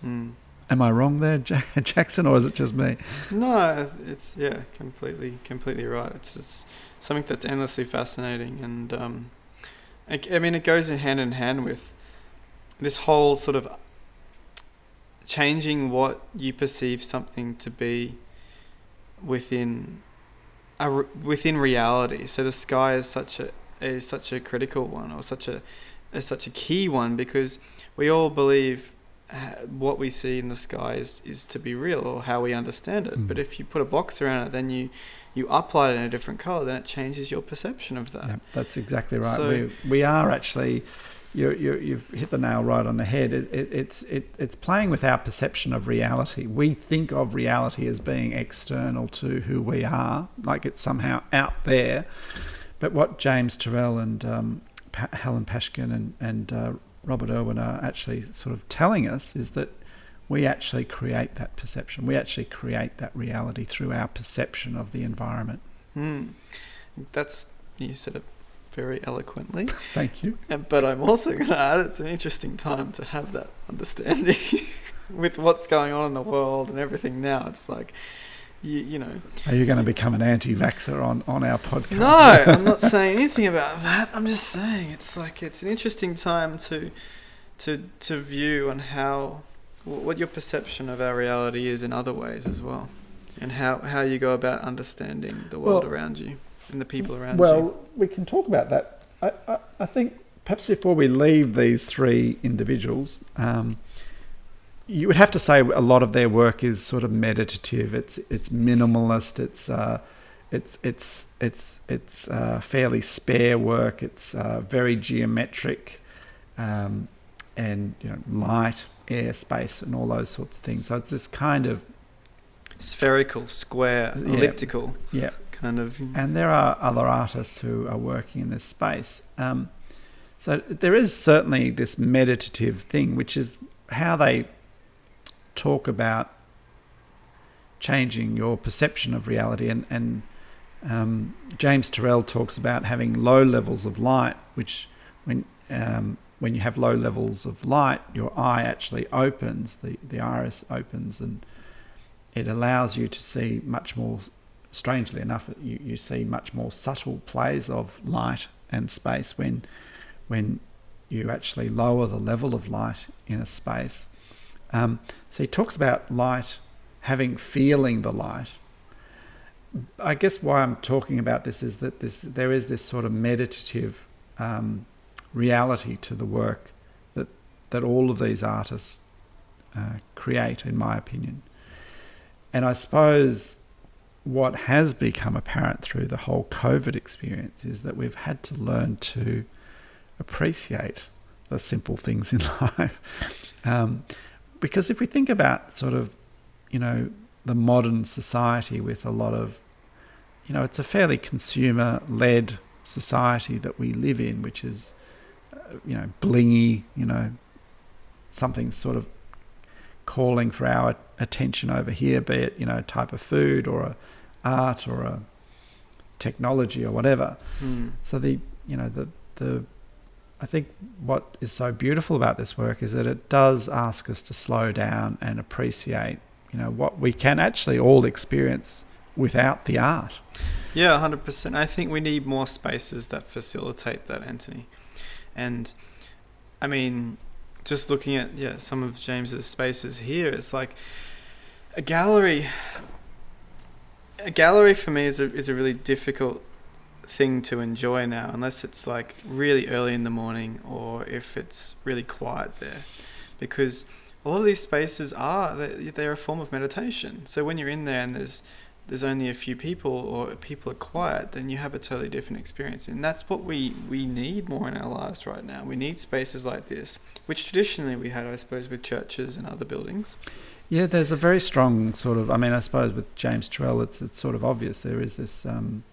Mm. Am I wrong there, Jackson, or is it just me?
No, it's yeah, completely, completely right. It's just something that's endlessly fascinating, and um, I, I mean, it goes in hand in hand with this whole sort of changing what you perceive something to be within within reality. So the sky is such a is such a critical one, or such a is such a key one, because we all believe uh, what we see in the sky is, is to be real, or how we understand it. Mm. But if you put a box around it, then you you uplight it in a different color, then it changes your perception of that. Yeah,
that's exactly right. So, we we are actually you you have hit the nail right on the head. It, it, it's it, it's playing with our perception of reality. We think of reality as being external to who we are, like it's somehow out there. But what James Turrell and um, pa- Helen Pashgian and and uh, Robert Irwin are actually sort of telling us is that we actually create that perception. We actually create that reality through our perception of the environment.
Mm. That's you said it very eloquently.
Thank you.
but I'm also going to add it's an interesting time to have that understanding with what's going on in the world and everything now. It's like, you, you know.
Are you going to become an anti vaxxer on, on our podcast?
No, I'm not saying anything about that. I'm just saying it's like it's an interesting time to to to view on how what your perception of our reality is in other ways as well and how, how you go about understanding the world well, around you and the people around
well,
you?
Well, we can talk about that. I, I, I, think perhaps before we leave these three individuals, um, you would have to say a lot of their work is sort of meditative. It's it's minimalist. It's uh, it's it's it's it's uh, fairly spare work. It's uh, very geometric, um, and you know light, air, space, and all those sorts of things. So it's this kind of
spherical, square, yeah, elliptical.
Yeah
kind of.
And there are other artists who are working in this space. Um, so there is certainly this meditative thing, which is how they talk about changing your perception of reality. And, and um, James Turrell talks about having low levels of light, which when um, when you have low levels of light, your eye actually opens, the, the iris opens, and it allows you to see much more, strangely enough, you, you see much more subtle plays of light and space when, when you actually lower the level of light in a space. Um, so he talks about light having feeling the light. I guess why I'm talking about this is that this there is this sort of meditative um, reality to the work that that all of these artists uh, create, in my opinion. And I suppose what has become apparent through the whole COVID experience is that we've had to learn to appreciate the simple things in life. Um, because if we think about sort of, you know, the modern society with a lot of, you know, it's a fairly consumer led society that we live in, which is, uh, you know, blingy, you know, something sort of calling for our attention over here, be it, you know, type of food or a art or a technology or whatever. Mm. So the, you know, the, the I think what is so beautiful about this work is that it does ask us to slow down and appreciate, you know, what we can actually all experience without the art.
Yeah, 100%. I think we need more spaces that facilitate that, Anthony. And I mean, just looking at yeah, some of James's spaces here, it's like a gallery a gallery for me is a, is a really difficult thing to enjoy now, unless it's like really early in the morning or if it's really quiet there, because a lot of these spaces are they're a form of meditation. So when you're in there and there's there's only a few people or people are quiet, then you have a totally different experience. And that's what we, we need more in our lives right now. We need spaces like this, which traditionally we had, I suppose, with churches and other buildings.
Yeah, there's a very strong sort of. I mean, I suppose with James Turrell, it's it's sort of obvious. There is this um,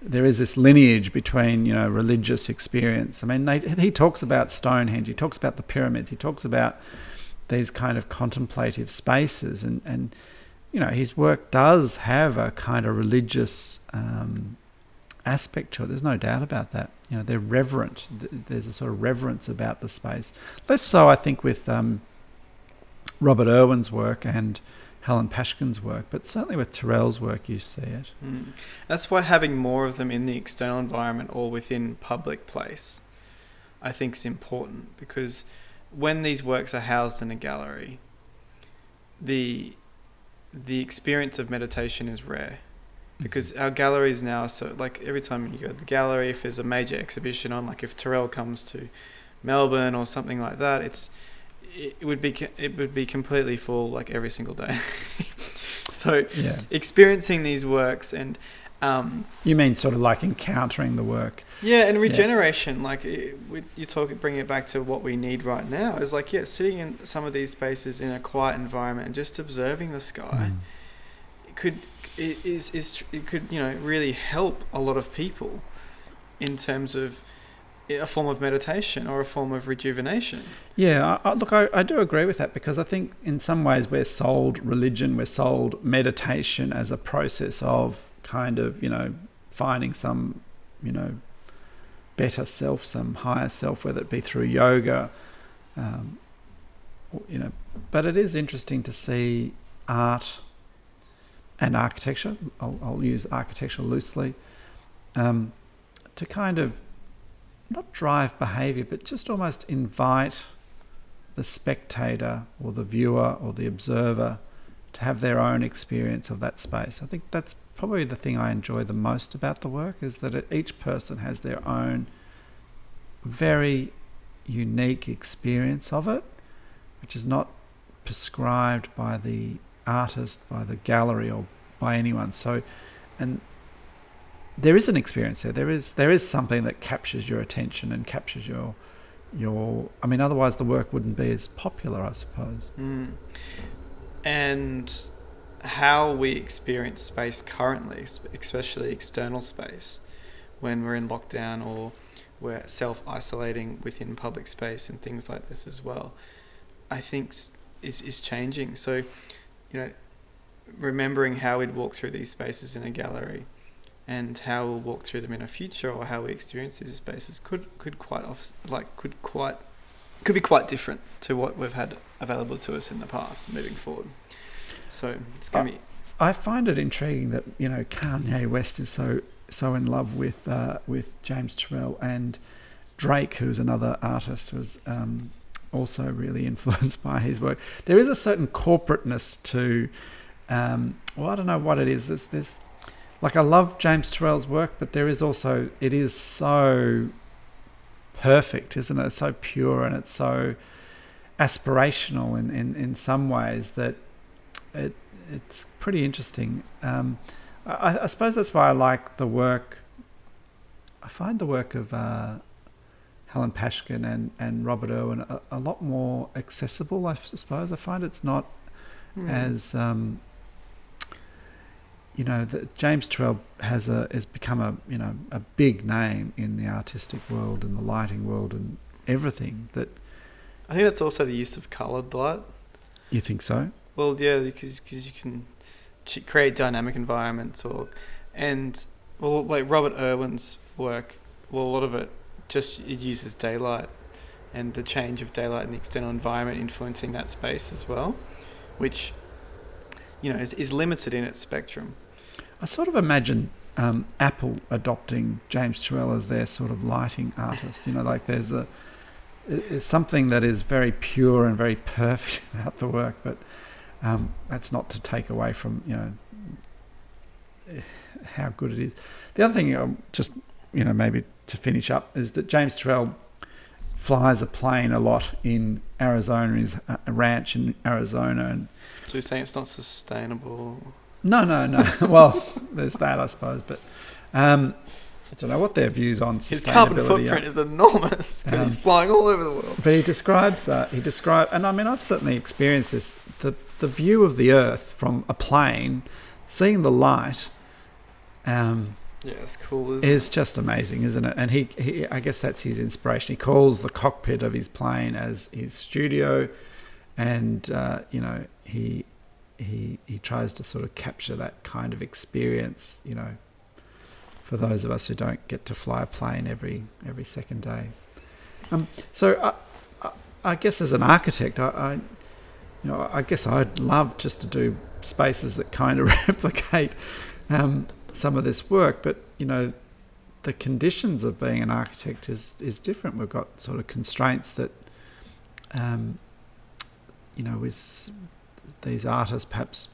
there is this lineage between you know religious experience. I mean, they, he talks about Stonehenge, he talks about the pyramids, he talks about these kind of contemplative spaces, and and you know his work does have a kind of religious um, aspect to it. There's no doubt about that. You know, they're reverent. There's a sort of reverence about the space. Less so, I think, with um, Robert Irwin's work and Helen Pashgian's work, but certainly with Turrell's work, you see it.
Mm. That's why having more of them in the external environment or within public place, I think, is important because when these works are housed in a gallery, the the experience of meditation is rare because our galleries now so like every time you go to the gallery if there's a major exhibition on like if Turrell comes to Melbourne or something like that it's it would be it would be completely full like every single day. so yeah. experiencing these works and um,
you mean sort of like encountering the work?
Yeah, and regeneration. Yeah. Like it, you talk, bringing it back to what we need right now is like yeah, sitting in some of these spaces in a quiet environment and just observing the sky. Mm. It could it is is it could you know really help a lot of people in terms of a form of meditation or a form of rejuvenation.
Yeah, I, look, I, I do agree with that because I think in some ways we're sold religion, we're sold meditation as a process of kind of, you know, finding some, you know, better self, some higher self, whether it be through yoga, um, you know. But it is interesting to see art and architecture. I'll, I'll use architecture loosely um, to kind of not drive behavior, but just almost invite the spectator or the viewer or the observer to have their own experience of that space. I think that's probably the thing I enjoy the most about the work is that it, each person has their own very unique experience of it, which is not prescribed by the artist, by the gallery, or by anyone. So, and there is an experience there. There is there is something that captures your attention and captures your your. I mean, otherwise the work wouldn't be as popular, I suppose.
Mm. And how we experience space currently, especially external space, when we're in lockdown or we're self isolating within public space and things like this as well, I think is is changing. So, you know, remembering how we'd walk through these spaces in a gallery and how we'll walk through them in a future or how we experience these spaces could could quite off, like could quite could be quite different to what we've had available to us in the past moving forward. So it's going to be.
I find it intriguing that you know Kanye West is so so in love with uh, with James Turrell and Drake, who's another artist who's um, also really influenced by his work. There is a certain corporateness to, um, well, I don't know what it is. There's, this, like I love James Turrell's work, but there is also it is so perfect, isn't it? It's so pure and it's so aspirational in, in, in some ways that it it's pretty interesting. Um, I, I, suppose that's why I like the work. I find the work of uh, Helen Pashgian and, and Robert Irwin a, a, lot more accessible. I suppose I find it's not mm. as um, you know that James Turrell has a has become a you know a big name in the artistic world and the lighting world and everything that.
I think that's also the use of coloured light.
You think so?
Well, yeah, because cause you can create dynamic environments, or and well, like Robert Irwin's work, well, a lot of it just it uses daylight and the change of daylight in the external environment influencing that space as well, which you know is, is limited in its spectrum.
I sort of imagine um, Apple adopting James Turrell as their sort of lighting artist. You know, like there's a it's something that is very pure and very perfect about the work, but um, that's not to take away from you know how good it is. The other thing, um, just you know, maybe to finish up, is that James Turrell flies a plane a lot in Arizona, his uh, ranch in Arizona, and
so you're saying it's not sustainable.
No, no, no. well, there's that, I suppose, but um, I don't know what their views on
His carbon footprint are. is enormous because um, he's flying all over the world.
But he describes uh, he describes, and I mean, I've certainly experienced this. The the view of the Earth from a plane, seeing the light. Um,
yeah, it's cool.
is it? just amazing, isn't it? And he, he, I guess that's his inspiration. He calls the cockpit of his plane as his studio, and uh, you know he he he tries to sort of capture that kind of experience. You know, for those of us who don't get to fly a plane every every second day. Um, so I, I, I guess as an architect, I, I you know, I guess I'd love just to do spaces that kind of replicate um, some of this work, but you know, the conditions of being an architect is is different. We've got sort of constraints that, um, you know, with these artists perhaps,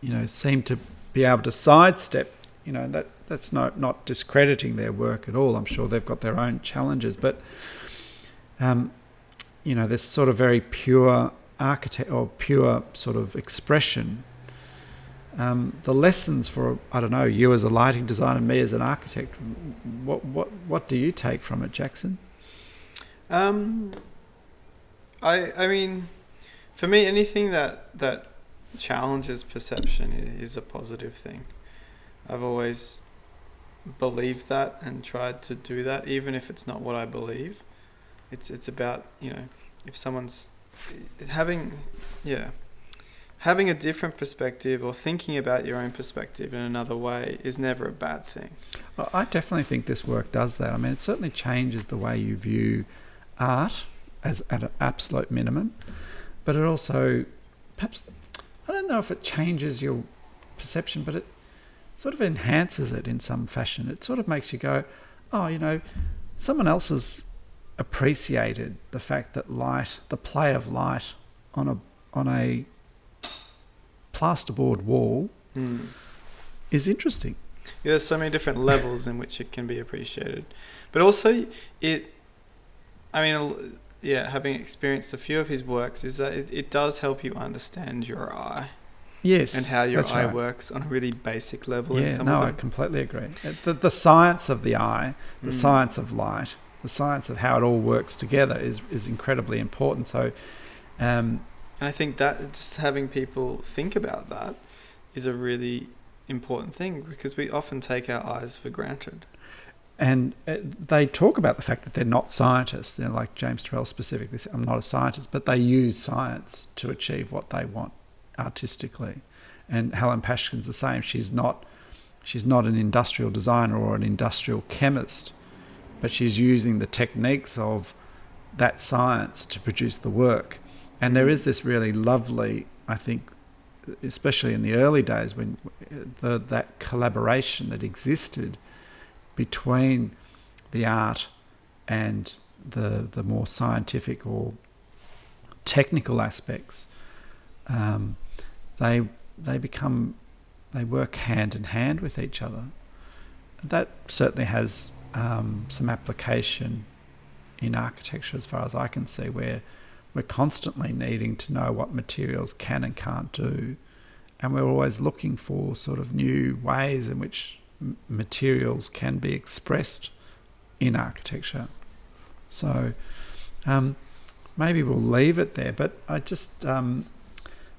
you know, seem to be able to sidestep. You know, that that's not not discrediting their work at all. I'm sure they've got their own challenges, but um, you know, this sort of very pure architect or pure sort of expression. Um, the lessons for I don't know you as a lighting designer, me as an architect. What what what do you take from it, Jackson?
Um, I I mean, for me, anything that that challenges perception is a positive thing. I've always believed that and tried to do that, even if it's not what I believe. It's it's about you know if someone's having yeah having a different perspective or thinking about your own perspective in another way is never a bad thing.
Well, I definitely think this work does that. I mean, it certainly changes the way you view art as at an absolute minimum, but it also perhaps I don't know if it changes your perception, but it sort of enhances it in some fashion. It sort of makes you go, oh, you know, someone else's appreciated the fact that light, the play of light on a on a plasterboard wall, mm. is interesting.
Yeah, there's so many different levels in which it can be appreciated, but also it. I mean, yeah, having experienced a few of his works, is that it, it does help you understand your eye.
Yes,
and how your eye right. works on a really basic level.
Yeah, no, I completely agree. The, the science of the eye, the mm. science of light, the science of how it all works together is is incredibly important. So, um,
and I think that just having people think about that is a really important thing because we often take our eyes for granted.
And uh, they talk about the fact that they're not scientists. You know, like James Turrell specifically said, I'm not a scientist, but they use science to achieve what they want artistically. And Helen Pashgian's the same. She's not she's not an industrial designer or an industrial chemist, but she's using the techniques of that science to produce the work. And there is this really lovely, I think, especially in the early days when the, that collaboration that existed between the art and the the more scientific or technical aspects, um, they they become they work hand in hand with each other. That certainly has um, some application in architecture, as far as I can see, where we're constantly needing to know what materials can and can't do, and we're always looking for sort of new ways in which materials can be expressed in architecture. So um, maybe we'll leave it there. But I just um,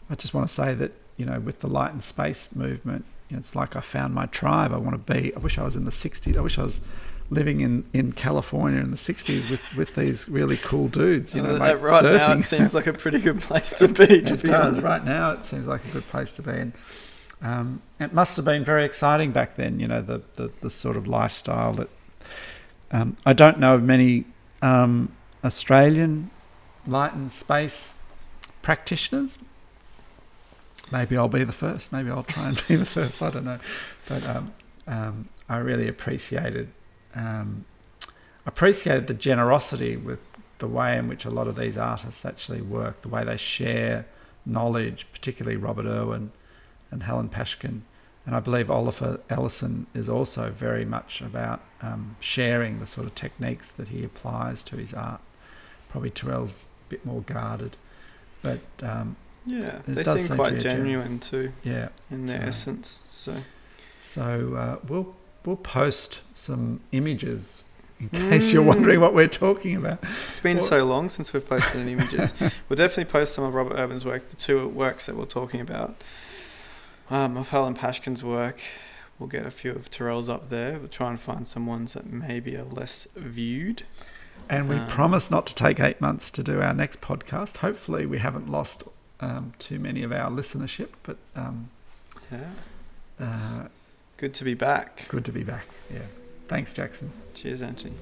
I just want to say that you know with the light and space movement, you know, it's like I found my tribe. I want to be. I wish I was in the '60s. I wish I was living in, in California in the 60s with, with these really cool dudes, you know, like
right
surfing.
now it seems like a pretty good place to be. To
it
be
does.
honest.
Right now it seems like a good place to be. And um, it must have been very exciting back then, you know, the, the, the sort of lifestyle that um, I don't know of many um, Australian light and space practitioners. Maybe I'll be the first. Maybe I'll try and be the first. I don't know, but um, um, I really appreciated um, appreciated the generosity with the way in which a lot of these artists actually work, the way they share knowledge, particularly Robert Irwin and Helen Pashgian. And I believe Olafur Eliasson is also very much about um, sharing the sort of techniques that he applies to his art. Probably Turrell's a bit more guarded, but um,
yeah, they seem quite
be
genuine too
yeah.
in their
So-
essence. So
So uh, we'll we'll post some images in case you're wondering
Mm.
what we're talking about.
it's been
Well-
so long since we've posted any images. we'll definitely post some of Robert Irwin's work, the two works that we're talking about. Um, of Helen Pashgian's work, we'll get a few of Turrell's up there. We'll try and find some ones that maybe are less viewed.
And we
Um,
promise not to take eight months to do our next podcast. Hopefully, we haven't lost um, too many of our listenership, but um,
Yeah,
uh,
good to be back.
good to be back. Yeah. Thanks, Jackson.
Cheers, Anthony.